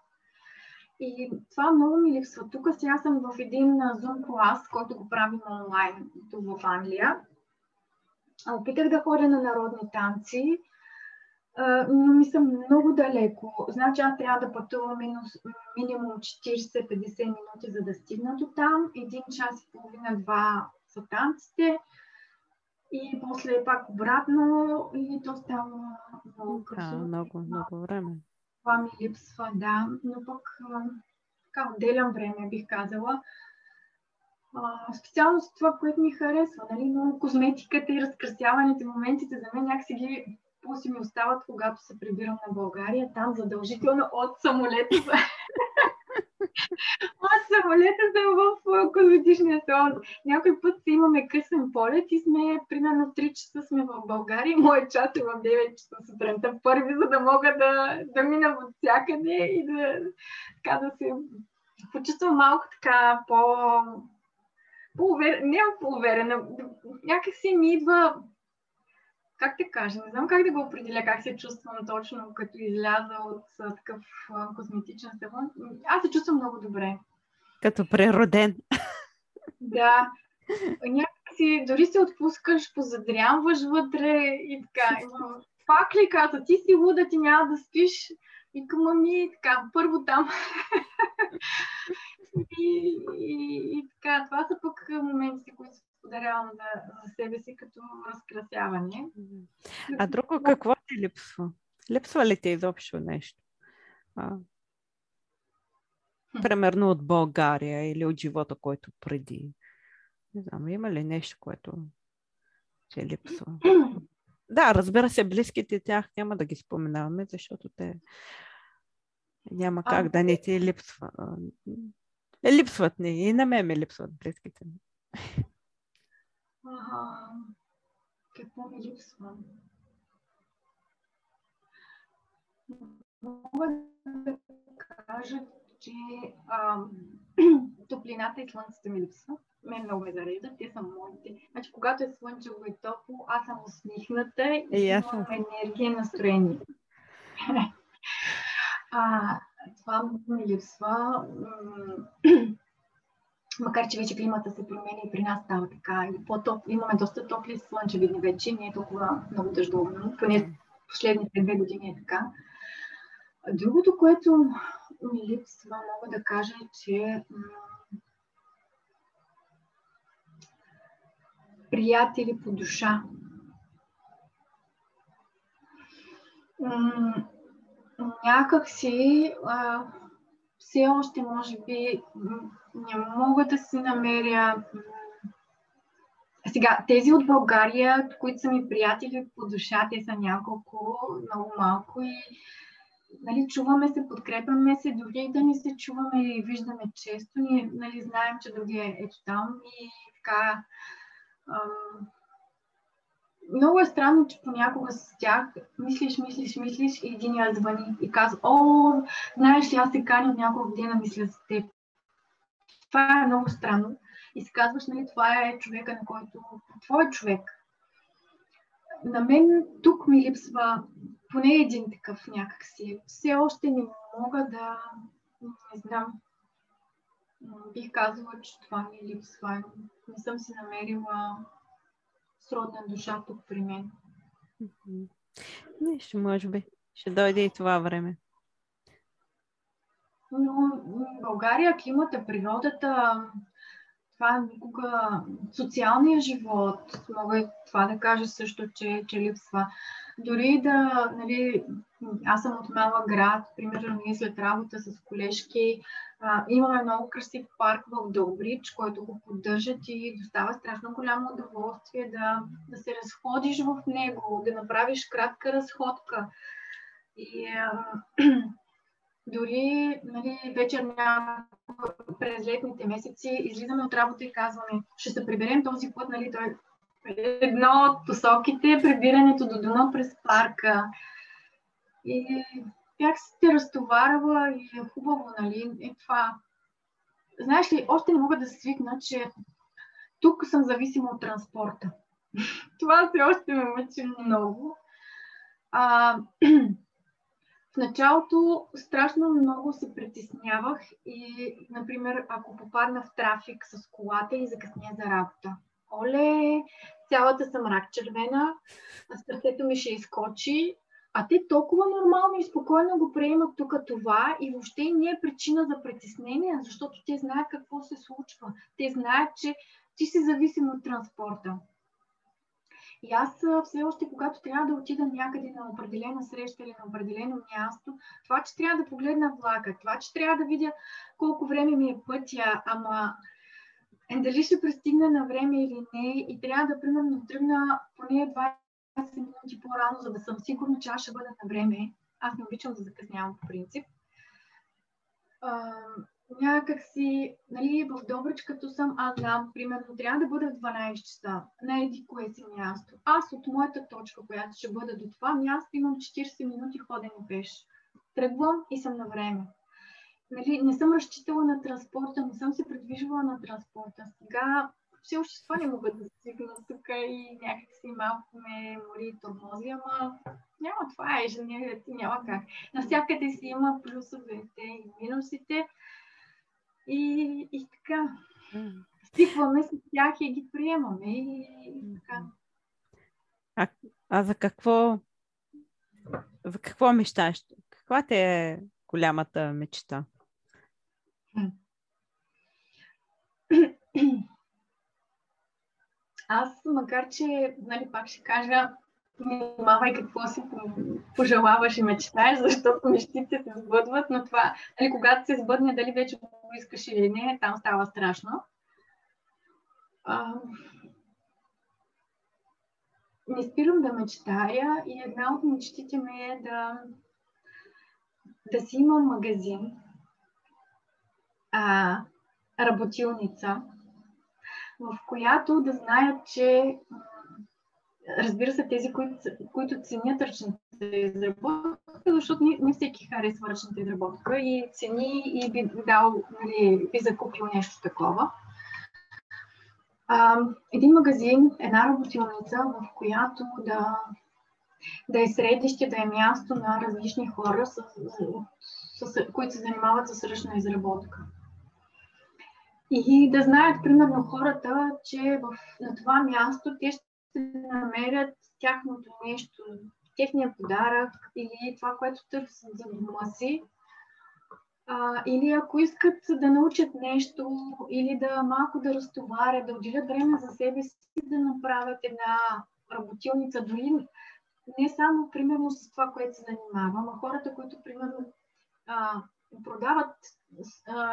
И това много ми липсва. Тук сега съм в един Zoom клас, който го правим онлайн тук в Англия. Опитах да ходя на народни танци, но ми съм много далеко. Значи аз трябва да пътувам минимум 40-50 минути, за да стигна до там. Един час и половина, два са танците. И после пак обратно и то става много. Да, много, много време. Това ми липсва, да. Но пък така отделям време, бих казала. А, специално с това, което ми харесва, нали, но козметиката и разкрасяването, моментите за мен някакси ги пуси ми остават, когато се прибирам на България. Там задължително от самолета от самолета съм в козметичния салон. Някой път си имаме късен полет и сме примерно 3 часа сме в България. Моят час е в 9 часа сутринта първи, за да мога да, да мина от всякъде и да, така, да се почувствам малко така по... по-уверена, не по-уверена, някакси ми идва как те кажа, не знам как да го определя, как се чувствам точно, като изляза от а, такъв а, козметичен салон. Аз се чувствам много добре. Като прероден. Да. Някакси дори се отпускаш, позадрямваш вътре и така. Пак ли каза, ти си луда, ти няма да спиш. И към ми така, първо там. и, и, и, така, това са пък моментите, които подарявам за, за себе си като разкрасяване. А друго какво ти липсва? Липсва ли ти изобщо нещо? А, примерно от България или от живота, който преди. Не знам, има ли нещо, което ти липсва? да, разбира се, близките тях няма да ги споменаваме, защото те няма как а, да не ти липсва. Липсват ни и на мен ми липсват близките ми. А, какво ми липсва? Мога да кажа, че а, топлината и слънцето ми липсва. Мен много ме зарежда, те са моите. Значи, когато е слънчево и топло, аз съм усмихната и, и имам енергия и настроение. а, това ми липсва макар че вече климата се променя и при нас става така. И по-топ, имаме доста топли слънчеви дни вече, не е толкова много дъждовно, поне последните две години е така. Другото, което ми липсва, мога да кажа, че м- приятели по душа. Някак си все още, може би, не мога да си намеря. Сега, тези от България, които са ми приятели по душа, те са няколко, много малко и нали, чуваме се, подкрепяме се, дори да не се чуваме и виждаме често, ние нали, знаем, че другия е там и така. Ам, много е странно, че понякога с тях мислиш, мислиш, мислиш и един я звъни и казва, о, знаеш ли, аз се каня няколко дена мисля за теб. Това е много странно. И си казваш, нали, това е човека, на който... Твой човек. На мен тук ми липсва поне един такъв някакси. Все още не мога да... Не знам. Бих казала, че това ми липсва. Не съм си намерила сродна душа тук при мен. Нещо, може би. Ще дойде и това време. Но в България климата, природата, това е никога социалния живот, мога и това да кажа също, че, че липсва. Дори да, нали, аз съм от малък град, примерно ние след работа с колежки, а, имаме много красив парк в Добрич, който го поддържат и достава страшно голямо удоволствие да, да се разходиш в него, да направиш кратка разходка. И а, дори нали, вечер през летните месеци излизаме от работа и казваме, ще се приберем този път, нали, той едно от посоките е прибирането до дома през парка. И бях се разтоварва и е хубаво, нали, е това. Знаеш ли, още не мога да свикна, че тук съм зависима от транспорта. това все още ме мъчи много. А, в началото страшно много се притеснявах и, например, ако попадна в трафик с колата и закъсня за работа. Оле, цялата съм рак червена, сърцето ми ще изкочи, а те толкова нормално и спокойно го приемат тук това и въобще не е причина за притеснение, защото те знаят какво се случва. Те знаят, че ти си зависим от транспорта. И аз все още, когато трябва да отида някъде на определена среща или на определено място, това, че трябва да погледна влака, това, че трябва да видя колко време ми е пътя, ама е, дали ще пристигна на време или не и трябва да, примерно, тръгна поне 20 минути по-рано, за да съм сигурна, че аз ще бъда на време. Аз не обичам да закъснявам по принцип. А, някак си, нали, в Добрич, като съм, аз знам, примерно, трябва да бъда в 12 часа на еди кое си място. Аз от моята точка, която ще бъда до това място, имам 40 минути ходене пеш. Тръгвам и съм на време. Нали, не съм разчитала на транспорта, не съм се предвижвала на транспорта. Сега все още това не мога да свикна тук и някак си малко ме мори тормози, ама няма това е ежедневието, няма как. Навсякъде си има плюсовете и минусите. И, и така. Стикваме с тях и ги приемаме. И, и така. А, а за какво за какво мечташ? Каква те е голямата мечта? Аз, макар че, нали, пак ще кажа, внимавай какво си пожелаваш и мечтаеш, защото мечтите се сбъдват, но това, нали, когато се сбъдне, дали вече го искаш или не, там става страшно. А, не спирам да мечтая и една от мечтите ми е да, да си имам магазин, а, работилница, в която да знаят, че разбира се, тези, които, които ценят ръчната изработка, защото не, всеки харесва ръчната изработка и цени и би дал, нали, би закупил нещо такова. А, един магазин, една работилница, в която да, да е средище, да е място на различни хора, с, с, с, които се занимават с ръчна изработка. И да знаят, примерно, хората, че в, на това място те ще намерят тяхното нещо, техния подарък или това, което търсят за дома си. А, или ако искат да научат нещо, или да малко да разтоварят, да отделят време за себе си, да направят една работилница, дори не само примерно с това, което се занимавам, а хората, които примерно а, продават,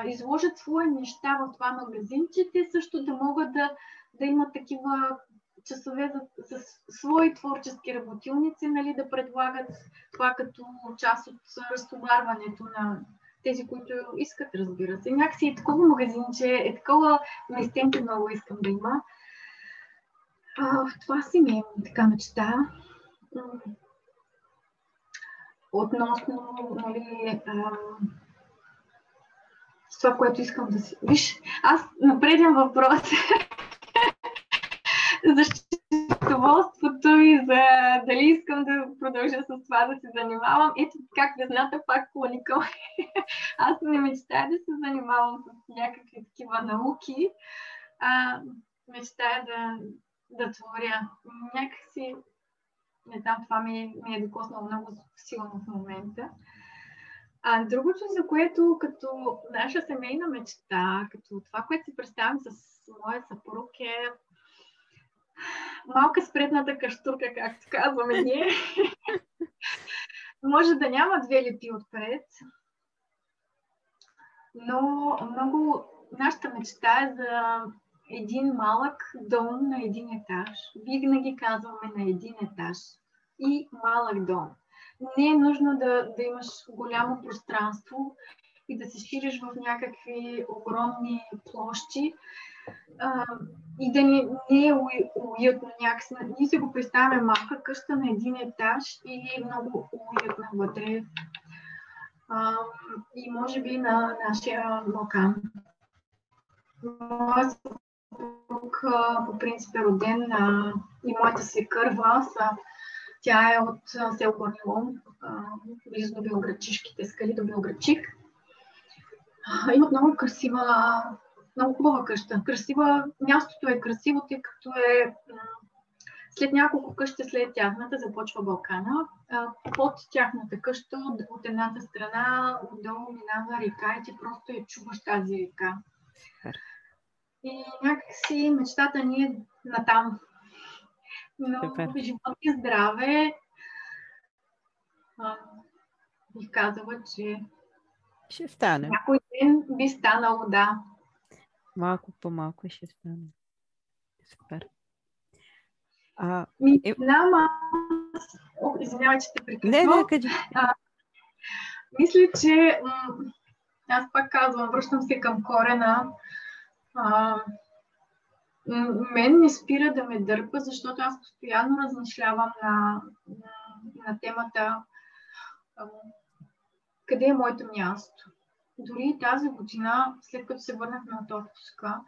изложат свои неща в това магазинче, те също да могат да, да имат такива часове за, за свои творчески работилници, нали, да предлагат това като част от разтоварването на тези, които искат, разбира се. Някакси е такова магазинче, е такова местенце много искам да има. А, това си ми е така мечта. Относно нали, а, това, което искам да си... Виж, аз на въпрос за счетоводството и за дали искам да продължа с това да се занимавам. Ето как везната пак клоникъл. Аз не мечтая да се занимавам с някакви такива науки. А, мечтая да, да творя. Някакси, не знам, това ми, ми е докоснало много силно в момента. А другото, за което като наша семейна мечта, като това, което си представям с моя съпруг е малка спретната каштурка, както казваме ние. Може да няма две лети отпред, но много нашата мечта е за един малък дом на един етаж. Винаги казваме на един етаж и малък дом. Не е нужно да, да имаш голямо пространство и да се шириш в някакви огромни площи а, и да не, не е уютно някакси. Ние си го представяме малка къща на един етаж и е много уютна вътре. А, и може би на нашия Балкан. Моят съпруг по принцип е роден а, и моята свекърва са тя е от село Корнилон, близо до Белградчишките скали, до Белградчик. Имат много красива много хубава къща. Красива, мястото е красиво, тъй като е след няколко къщи след тяхната започва Балкана. Под тяхната къща от едната страна отдолу минава река и ти просто я чуваш тази река. И някакси мечтата ни е натам. Но живот и здраве а, бих казала, че ще стане. Някой ден би станало, да. Малко по малко ще стане. Супер. А, Ми, е... знам, аз... извинявай, че те прекъсвам. Не, не, къде. А, мисля, че м- аз пак казвам, връщам се към корена. А, мен не спира да ме дърпа, защото аз постоянно размишлявам на, на, на темата къде е моето място. Дори тази година, след като се върнахме от отпуска,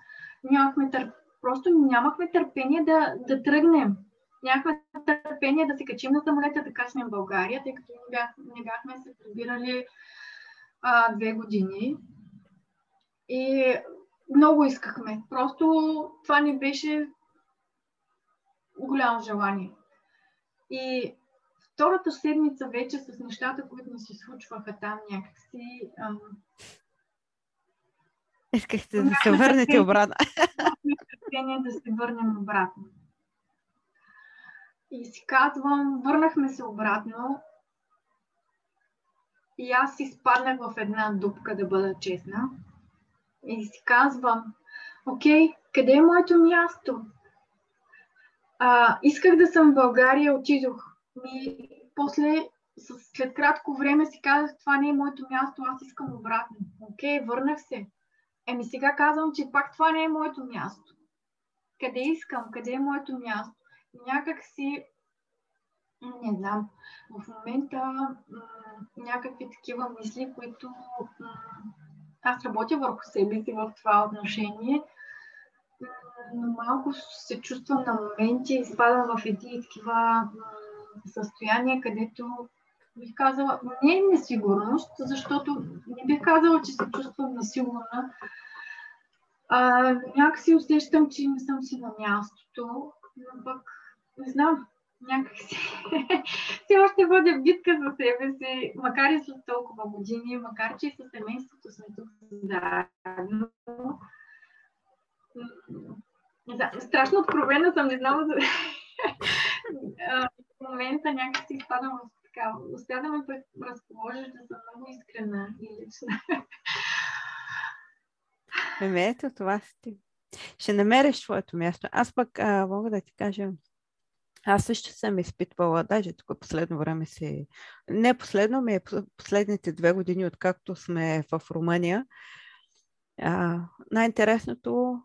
нямахме тър... просто нямахме търпение да, да тръгнем. Нямахме търпение да се качим на самолета, да качнем в България, тъй като не, бях, не бяхме се прибирали а, две години. И много искахме. Просто това ни беше голямо желание. И втората седмица вече с нещата, които ни се случваха там някакси. Ам... Искахте да се върнете обратно. да се върнем обратно. И си казвам, върнахме се обратно. И аз изпаднах в една дупка, да бъда честна. И си казвам, окей, къде е моето място? А, исках да съм в България, отидох ми, после, след кратко време си казах, това не е моето място, аз искам обратно. Окей, върнах се. Еми сега казвам, че пак това не е моето място. Къде искам? Къде е моето място? Някак си, не знам, в момента някакви такива мисли, които аз работя върху себе си в това отношение, но малко се чувствам на моменти, изпадам в едни такива състояние, където бих казала, не е несигурност, защото не бих казала, че се чувствам насигурна. А, някакси усещам, че не съм си на мястото, но пък не знам, някакси все още водя битка за себе си, макар и след толкова години, макар че и със семейството сме тук заедно. Страшно откровена съм, не знам за в момента някакси изпадам в така. Успя да ме разположиш да съм много искрена и лична. Еми, ето това си ти. Ще намериш твоето място. Аз пък а, мога да ти кажа, аз също съм изпитвала, даже тук последно време си, не последно, ми е последните две години, откакто сме в Румъния. А, най-интересното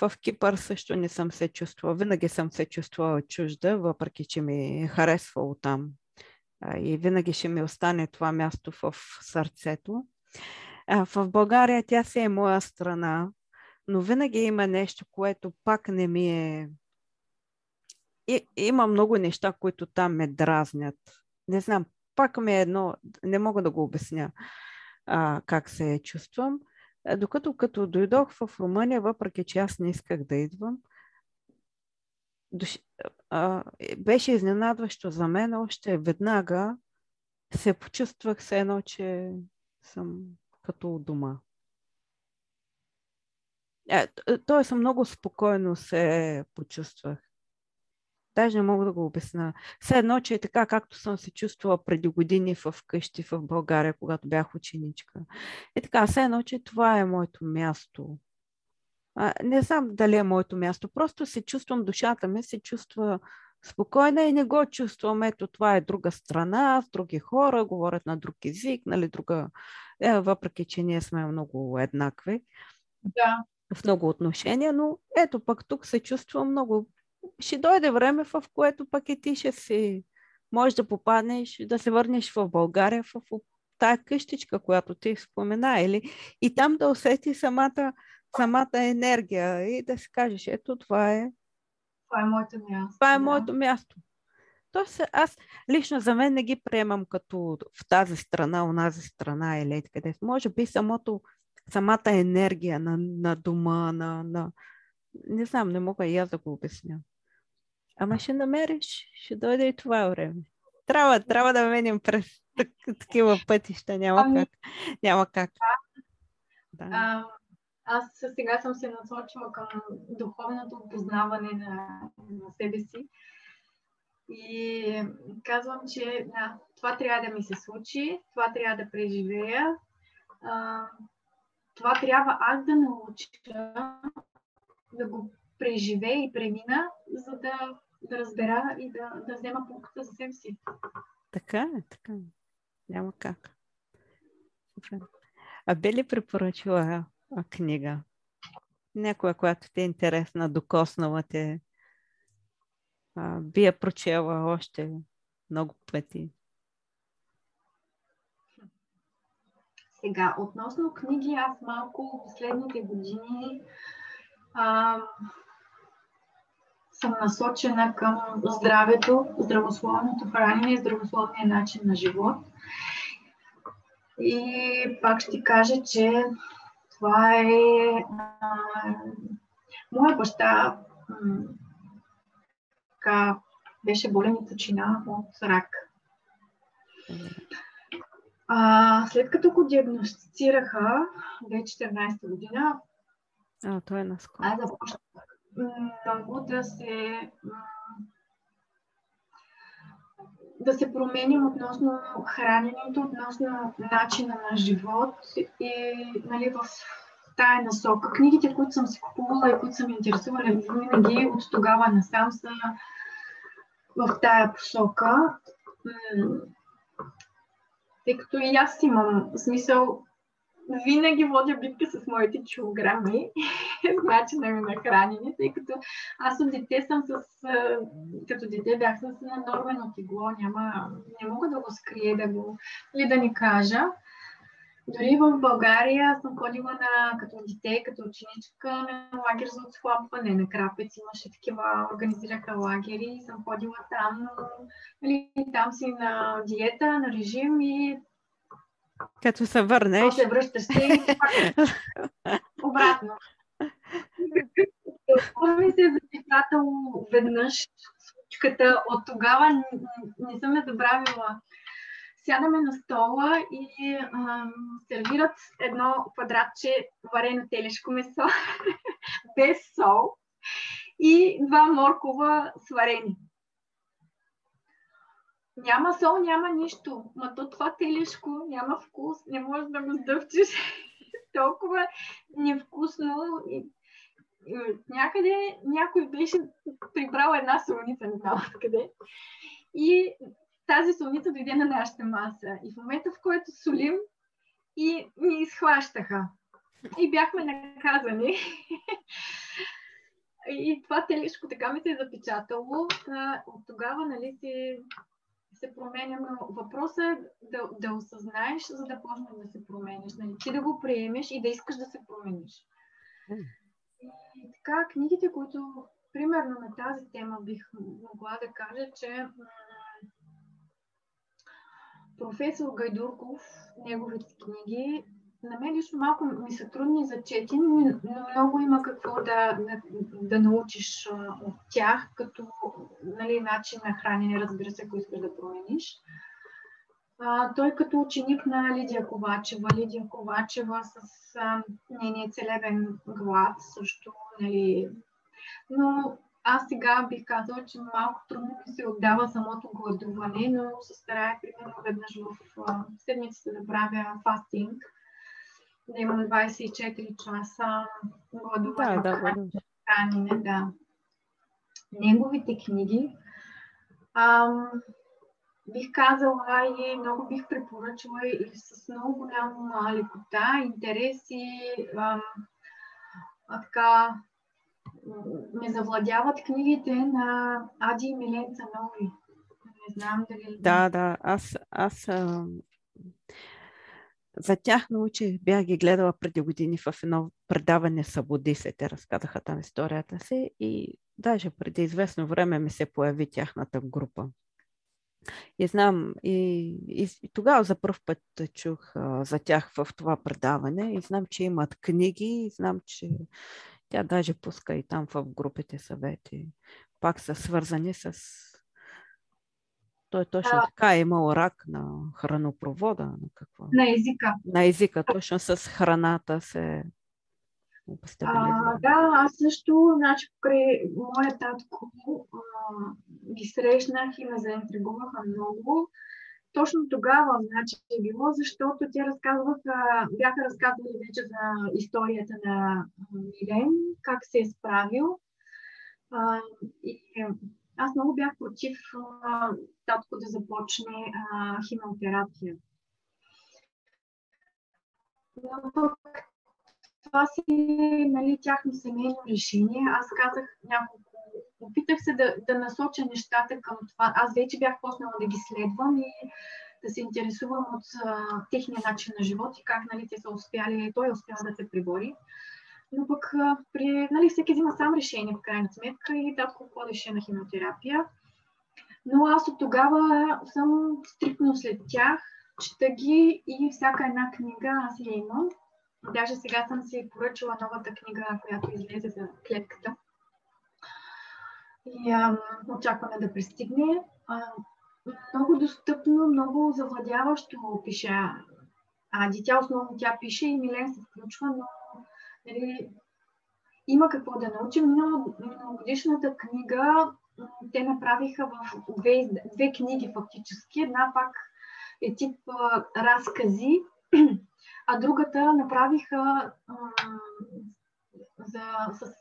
в Кипър също не съм се чувствала. Винаги съм се чувствала чужда, въпреки че ми е харесвало там. И винаги ще ми остане това място в сърцето. В България тя си е моя страна, но винаги има нещо, което пак не ми е. И, има много неща, които там ме дразнят. Не знам, пак ми е едно, не мога да го обясня а, как се чувствам. Е, докато като дойдох в Румъния, въпреки че аз не исках да идвам, а, беше изненадващо за мен. Още веднага се почувствах се едно, че съм като у дома. Е, Тоест много спокойно се почувствах. Даже не мога да го обясна. Все едно, че е така, както съм се чувствала преди години в къщи в България, когато бях ученичка. И така, все едно, че това е моето място. А, не знам дали е моето място. Просто се чувствам, душата ми се чувства спокойна и не го чувствам. Ето, това е друга страна, с други хора, говорят на друг език, нали, друга... Е, въпреки, че ние сме много еднакви. Да. В много отношения, но ето пък тук се чувствам много ще дойде време, в което пък и ти ще си можеш да попаднеш, да се върнеш в България, в, тая къщичка, която ти спомена, или и там да усети самата, самата енергия и да си кажеш, ето това е. Това е моето място. Това е да. моето място. Тоест, аз лично за мен не ги приемам като в тази страна, онази страна или къде. Може би самото, самата енергия на, на дома, на, на... Не знам, не мога и аз да го обясня. Ама ще намериш, ще дойде и това време. Трябва, трябва да меним през такива пътища, няма ами, как. Няма как. Да. А, аз сега съм се насочила към духовното опознаване на, на себе си И казвам, че да, това трябва да ми се случи, това трябва да преживея, а, това трябва аз да науча да го преживея и премина, за да, да разбера и да, да взема пулката за себе си. Така е, така е. Няма как. А би ли препоръчила книга? Някоя, която ти е интересна, докоснала те, а, би я прочела още много пъти. Сега, относно книги, аз малко последните години а, насочена към здравето, здравословното хранене и здравословния начин на живот. И пак ще кажа, че това е а, моя баща така, беше болен и почина от рак. А, след като го диагностицираха, 2014 година, а, той е наскоро. Аз започнах много да се да се променим относно храненето, относно начина на живот и нали, в тая насока. Книгите, които съм си купувала и които съм интересувала винаги от тогава насам са в тая посока. Тъй като и аз имам смисъл, винаги водя битка с моите килограми, с начина ми на хранене, тъй като аз от дете съм с, като дете бях с нормено тегло, няма, не мога да го скрия, да го, или да ни кажа. Дори в България съм ходила на, като дете, като ученичка на лагер за отслабване на крапец. Имаше такива, организираха лагери и съм ходила там, нали, там си на диета, на режим и като се върнеш. То се връщаш се и обратно. Ми се запечатало веднъж случката. От тогава не, не съм я забравила сядаме на стола и ам, сервират едно квадратче варено телешко месо без сол и два моркова сварени. Няма сол, няма нищо. Ма то това телешко няма вкус, не можеш да го сдъвчиш. Толкова невкусно. И, и, някъде някой беше прибрал една солница, не знам откъде. И тази солница дойде на нашата маса. И в момента, в който солим, и ни изхващаха. И бяхме наказани. и това телешко така ми се е запечатало. От тогава, нали, се, се променя. Но въпросът е да, да осъзнаеш, за да почнеш да се промениш. Нали? Ти да го приемеш и да искаш да се промениш. И така, книгите, които примерно на тази тема бих могла да кажа, че професор Гайдурков, неговите книги, на мен лично малко ми са трудни за четене, но много има какво да, да, да научиш от тях, като нали, начин на хранене, разбира се, ако искаш да промениш. А, той като ученик на Лидия Ковачева, Лидия Ковачева с а, нейния целебен глад също, нали, но аз сега бих казала, че малко трудно ми се отдава самото гладуване, но се старая примерно веднъж в седмицата да правя фастинг, да имам 24 часа гладуване. Да, да, да. Хранене, да. Неговите книги ам, бих казала и много бих препоръчала и с много голяма лекота, интерес и ам, а, така, ме завладяват книгите на Ади и Милен Цанови. Не знам дали... Да, да. Аз, аз. За тях научих, бях ги гледала преди години в едно предаване Събуди се. Те разказаха там историята си и даже преди известно време ми се появи тяхната група. И знам, и, и, и тогава за първ път чух а, за тях в това предаване и знам, че имат книги, и знам, че тя даже пуска и там в групите съвети. Пак са свързани с... Той точно а... така е имал рак на хранопровода. На, какво? на езика. На езика, точно с храната се а, да, аз също, значи, покрай моя татко, а, ги срещнах и ме заинтригуваха много. Точно тогава, значи, е било, защото те разказваха, бяха разказвали вече за историята на Милен, как се е справил. А, и аз много бях против а, татко да започне а, химиотерапия. Но това си нали, тяхно семейно решение. Аз казах няколко опитах се да, да насоча нещата към това. Аз вече бях почнала да ги следвам и да се интересувам от а, техния начин на живот и как нали, те са успяли, той е успял да се прибори. Но пък при, нали, всеки взима сам решение в крайна сметка и татко ходеше на химиотерапия. Но аз от тогава съм стрикно след тях, чета ги и всяка една книга аз я имам. Даже сега съм си поръчала новата книга, която излезе за клетката и а, очакваме да пристигне. А, много достъпно, много завладяващо пише а, дитя основно тя пише и Милен се включва, но нали, има какво да научим. Но годишната книга те направиха в две, две книги фактически. Една пак е тип а, разкази, а другата направиха а, за, с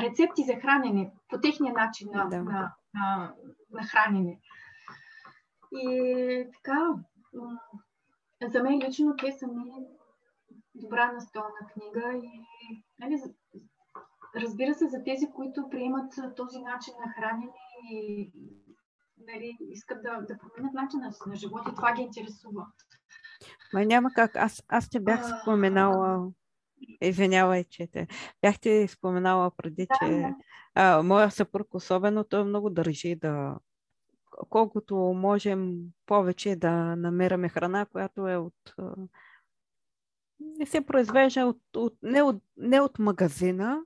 рецепти за хранене, по техния начин на, да. на, на, на хранене. И така, за мен лично те са ми добра настолна книга и нали, разбира се за тези, които приемат този начин на хранене и нали, искат да, да променят начина си на живот и това ги интересува. Ма няма как. Аз, аз те бях споменала Извинявай, че те. Бяхте споменала преди, че а, моя съпруг особено, той много държи да колкото можем повече да намираме храна, която е от не се произвежда от, от, не, от, не от магазина,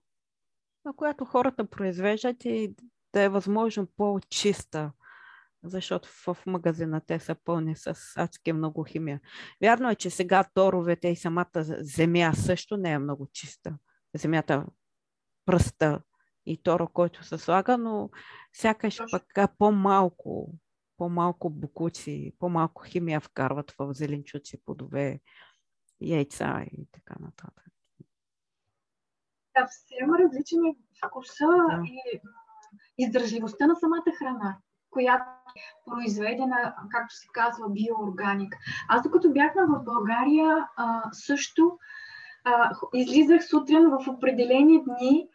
а която хората произвеждат и да е възможно по-чиста защото в магазина те са пълни с адски много химия. Вярно е, че сега торовете и самата земя също не е много чиста. Земята пръста и торо, който се слага, но сякаш пък по-малко, по-малко букуци, по-малко химия вкарват в зеленчуци, плодове, яйца и така нататък. Да, съвсем различен е вкуса да. и издържливостта на самата храна която е произведена, както се казва, биоорганик. Аз докато бяхме в България, а, също а, излизах сутрин в определени дни,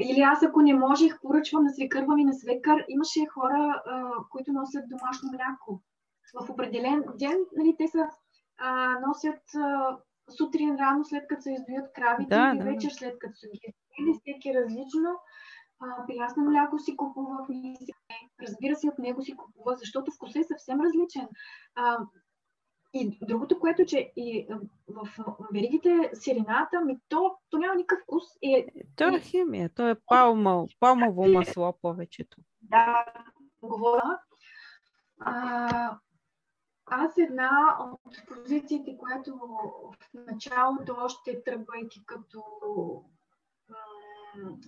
или аз ако не можех, поръчвам на свекърва ми на свекър. Имаше хора, а, които носят домашно мляко. В определен ден, нали, те са, а, носят а, сутрин рано, след като се издоят кравите, да, или да. вечер след като са ги изdoили, всеки различно прясно мляко си купувах, разбира се, от него си купува, защото вкусът е съвсем различен. А, и другото, което, че и в веригите сирената, ми то, то няма никакъв вкус. И, то е химия, то е палмово, палмово масло повечето. Да, говоря. А, аз една от позициите, която в началото, още тръгвайки като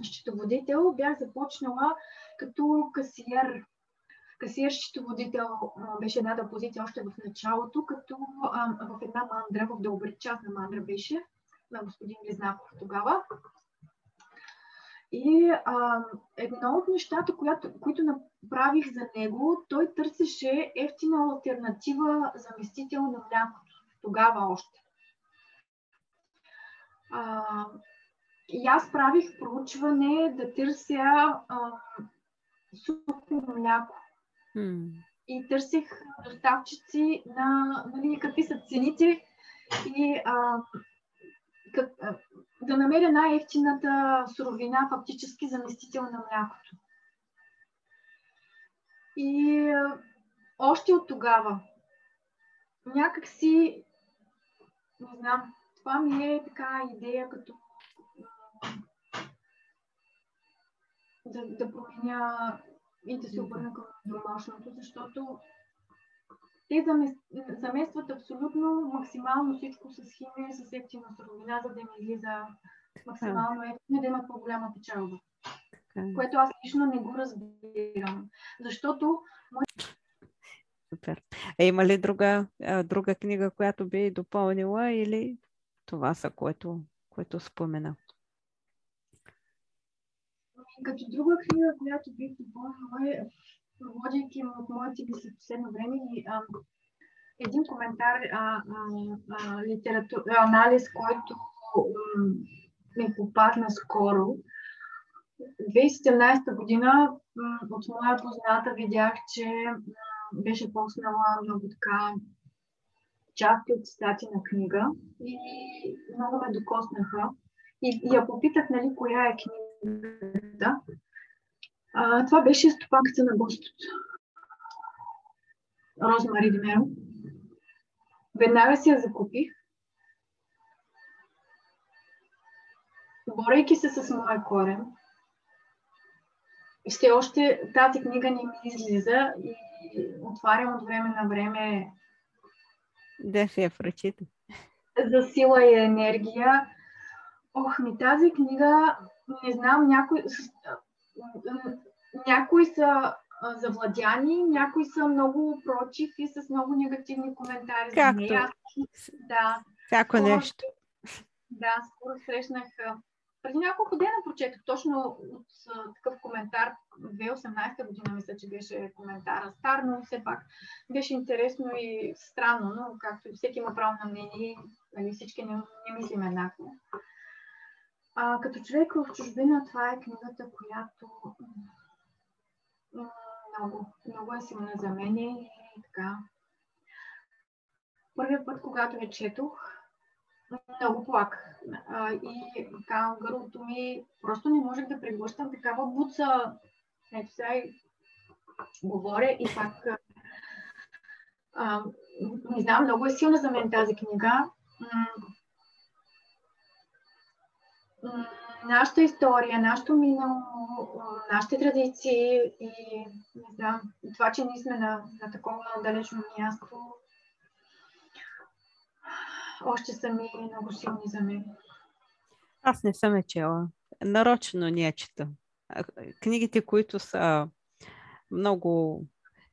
счетоводител бях започнала като касиер. Касиер счетоводител беше едната позиция още в началото, като в една мандра, в дълбри част на мандра беше, на господин Близнаков тогава. И а, едно от нещата, която, които направих за него, той търсеше ефтина альтернатива заместител на млякото. Тогава още. А, и аз правих проучване да търся а, сухо мляко. Mm. И търсих доставчици на нали, какви са цените и а, как, да намеря най-ефтината суровина, фактически заместител на млякото. И още от тогава някак си, не знам, това ми е така идея като да, да променя и да се обърна към домашното, защото те заместват абсолютно максимално всичко с химия, с ефтина суровина, за да ми излиза максимално ефтина, да има по-голяма печалба. което аз лично не го разбирам. Защото Супер. А има ли друга, друга книга, която би допълнила или това са, което, което спомена? Като друга книга, която бих допълнила е, водейки от моите след последно време, а, един коментар, а, а, а, литератур, анализ, който ми попадна скоро. 2017 година от моя позната видях, че беше поснала много така части от цитати на книга и много ме докоснаха. И, и я попитах, нали, коя е книгата. А, това беше Стопанката на Господ. Розмари Димеро. Веднага си я закупих. Борейки се с моя корен, все още тази книга не ми излиза и отварям от време на време. Да се я прочита. За сила и енергия. Ох, ми тази книга, не знам, някои, някои са завладяни, някои са много против и с много негативни коментари Както? за нея. Да. Всяко скоро, нещо. Да, скоро срещнах преди няколко дена прочетох точно от такъв коментар. 2018 година мисля, че беше коментара стар, но все пак беше интересно и странно, но както всеки има право на мнение, нали, всички не, не мислим еднакво. А, като човек в чужбина, това е книгата, която много, много е силна за мен и така. Първият път, когато я четох, много плак. и така, гърлото ми просто не можех да преглъщам такава буца. Ето сега и говоря и пак а, не знам, много е силна за мен тази книга. Нашата история, нашето минало, нашите традиции и не знам, това, че ние сме на, на такова далечно място, още са ми много силни за мен. Аз не съм е чела. Нарочно не я чета. Книгите, които са много...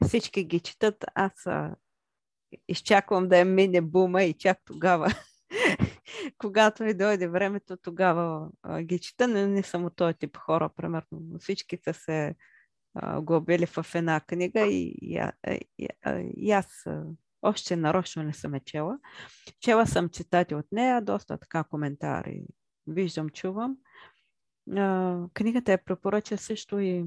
Всички ги четат, аз изчаквам да я мине бума и чак тогава когато ми дойде времето, тогава а, ги чета, не съм от този тип хора, примерно. Всички са се а, глобили в една книга и, и, и, и, и аз още нарочно не съм е чела. Чела съм цитати от нея, доста така коментари виждам, чувам. А, книгата е препоръча също и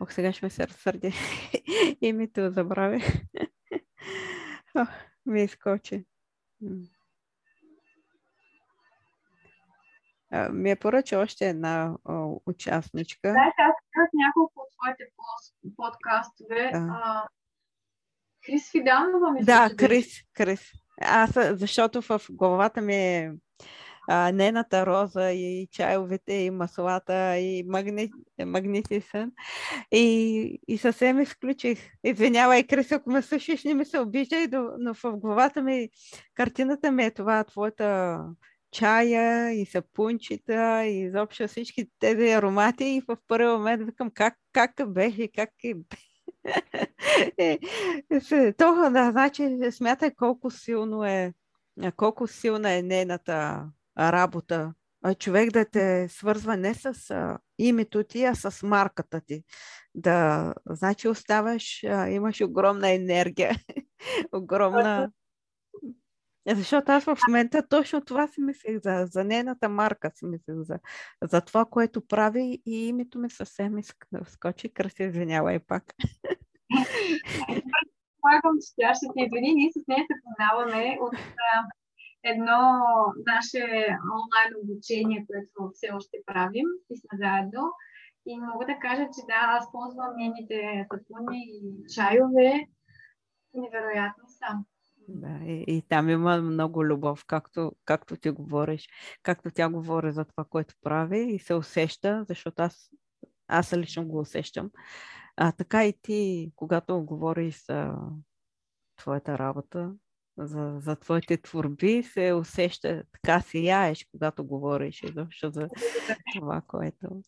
Ох, сега ще ме се разсърди. Името забравя. Ми изкочи. ми е поръча още една о, участничка. Да, аз казах няколко от своите подкастове. Да. А, Крис Фиданова ми Да, Крис, Крис. Аз, защото в главата ми е а, нената роза и чайовете и маслата и магни... И, и съвсем изключих. Извинявай, Крис, ако ме слушаш, не ми се обиждай, но в главата ми картината ми е това, твоята чая и сапунчета и изобщо всички тези аромати. И в първи момент викам как, как беше, как е е, Това, да, значи, смятай колко силно е, колко силна е нейната работа. Човек да те свързва не с името ти, а с марката ти. Да, значи оставаш, имаш огромна енергия, огромна е, защото аз в момента точно това си мислех за, за нейната марка, си мислех за, за това, което прави и името ми съвсем скочи. Краси, извинявай пак. Помагам, че тя ще ти извини. Ние с нея се познаваме от едно наше онлайн обучение, което все още правим и сме заедно. И мога да кажа, че да, аз ползвам нейните сапуни и чайове. Невероятно са. Да, и, и там има много любов, както, както ти говориш, както тя говори за това, което прави и се усеща, защото аз, аз лично го усещам. А така и ти, когато говориш за твоята работа, за, за твоите творби се усеща, така си яеш, когато говориш изобщо за това, което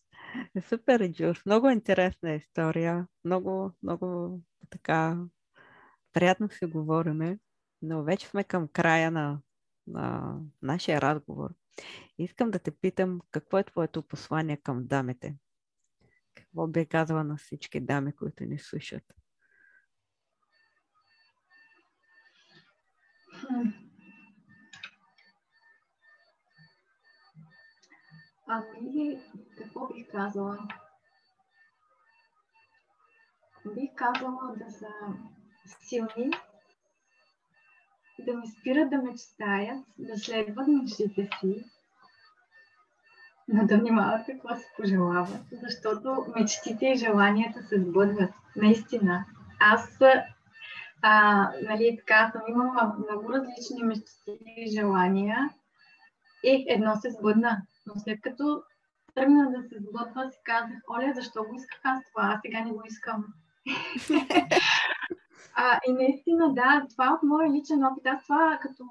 е супер, Джус. Много интересна история. Много, много така приятно се говориме, но вече сме към края на, на нашия разговор. Искам да те питам, какво е твоето послание към дамите? Какво би казала на всички дами, които ни слушат? Ами, какво бих казала? Бих казала да са силни, да не спират да мечтаят, да следват мечтите си, но да внимават какво се пожелават, защото мечтите и желанията се сбъдват. Наистина. Аз а, нали, така съм имала много различни мечти и желания и едно се сбъдна. Но след като тръгна да се сбъдва, си казах, Оля, защо го исках аз това? Аз сега не го искам. а, и наистина, да, това от моя личен опит. Аз това като,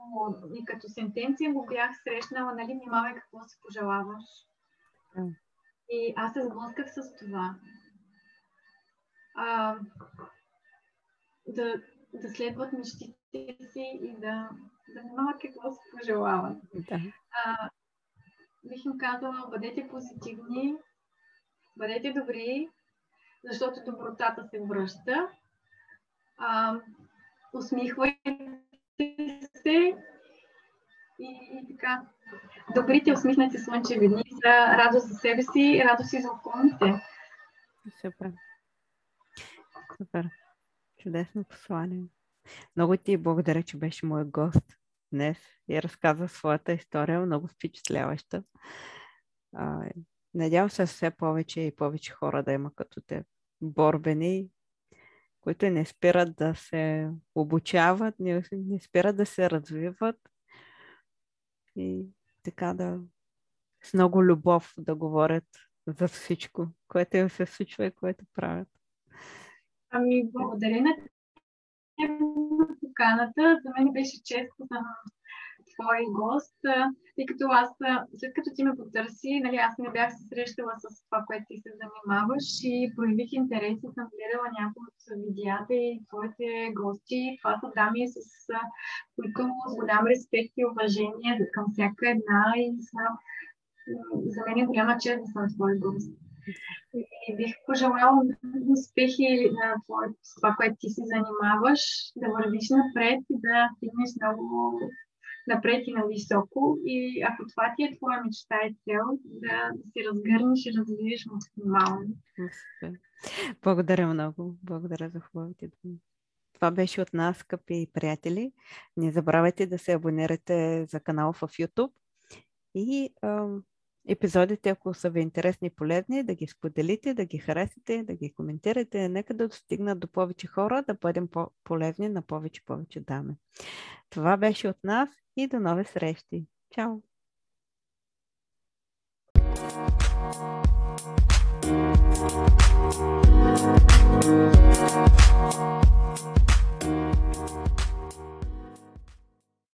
и като сентенция го бях срещнала, нали, внимавай какво си пожелаваш. И аз се сблъсках с това. А, да, да следват мечтите си и да, да внимават какво се пожелават. Да. А, бих им казала, бъдете позитивни, бъдете добри, защото добротата се връща. А, усмихвайте се и, и така. Добрите усмихнати слънчеви дни са радост за себе си и радост и за околните. Супер. Супер. Чудесно послание. Много ти благодаря, че беше мой гост днес и разказа своята история, много впечатляваща. надявам се все повече и повече хора да има като те борбени, които не спират да се обучават, не, не спират да се развиват и така да с много любов да говорят за всичко, което им се случва и което правят.Ами, благодаря на поканата. За мен беше често да твой гост, тъй като аз, след като ти ме потърси, нали, аз не бях се срещала с това, което ти се занимаваш и проявих интерес и съм гледала някои от видеята и твоите гости. Това са дами, с които голям респект и уважение към всяка една и са, за мен е голяма чест да съм твой гост. И бих пожелала успехи на това, което ти се занимаваш, да вървиш напред и да стигнеш много напред и на високо. И ако това ти е твоя мечта и цел, да, да си разгърнеш и развиеш максимално. Благодаря много. Благодаря за хубавите думи. Това беше от нас, скъпи приятели. Не забравяйте да се абонирате за канала в YouTube и епизодите, ако са ви интересни и полезни, да ги споделите, да ги харесате, да ги коментирате. Нека да достигнат до повече хора, да бъдем полезни на повече повече дами. Това беше от нас и до нови срещи. Чао! Thank you.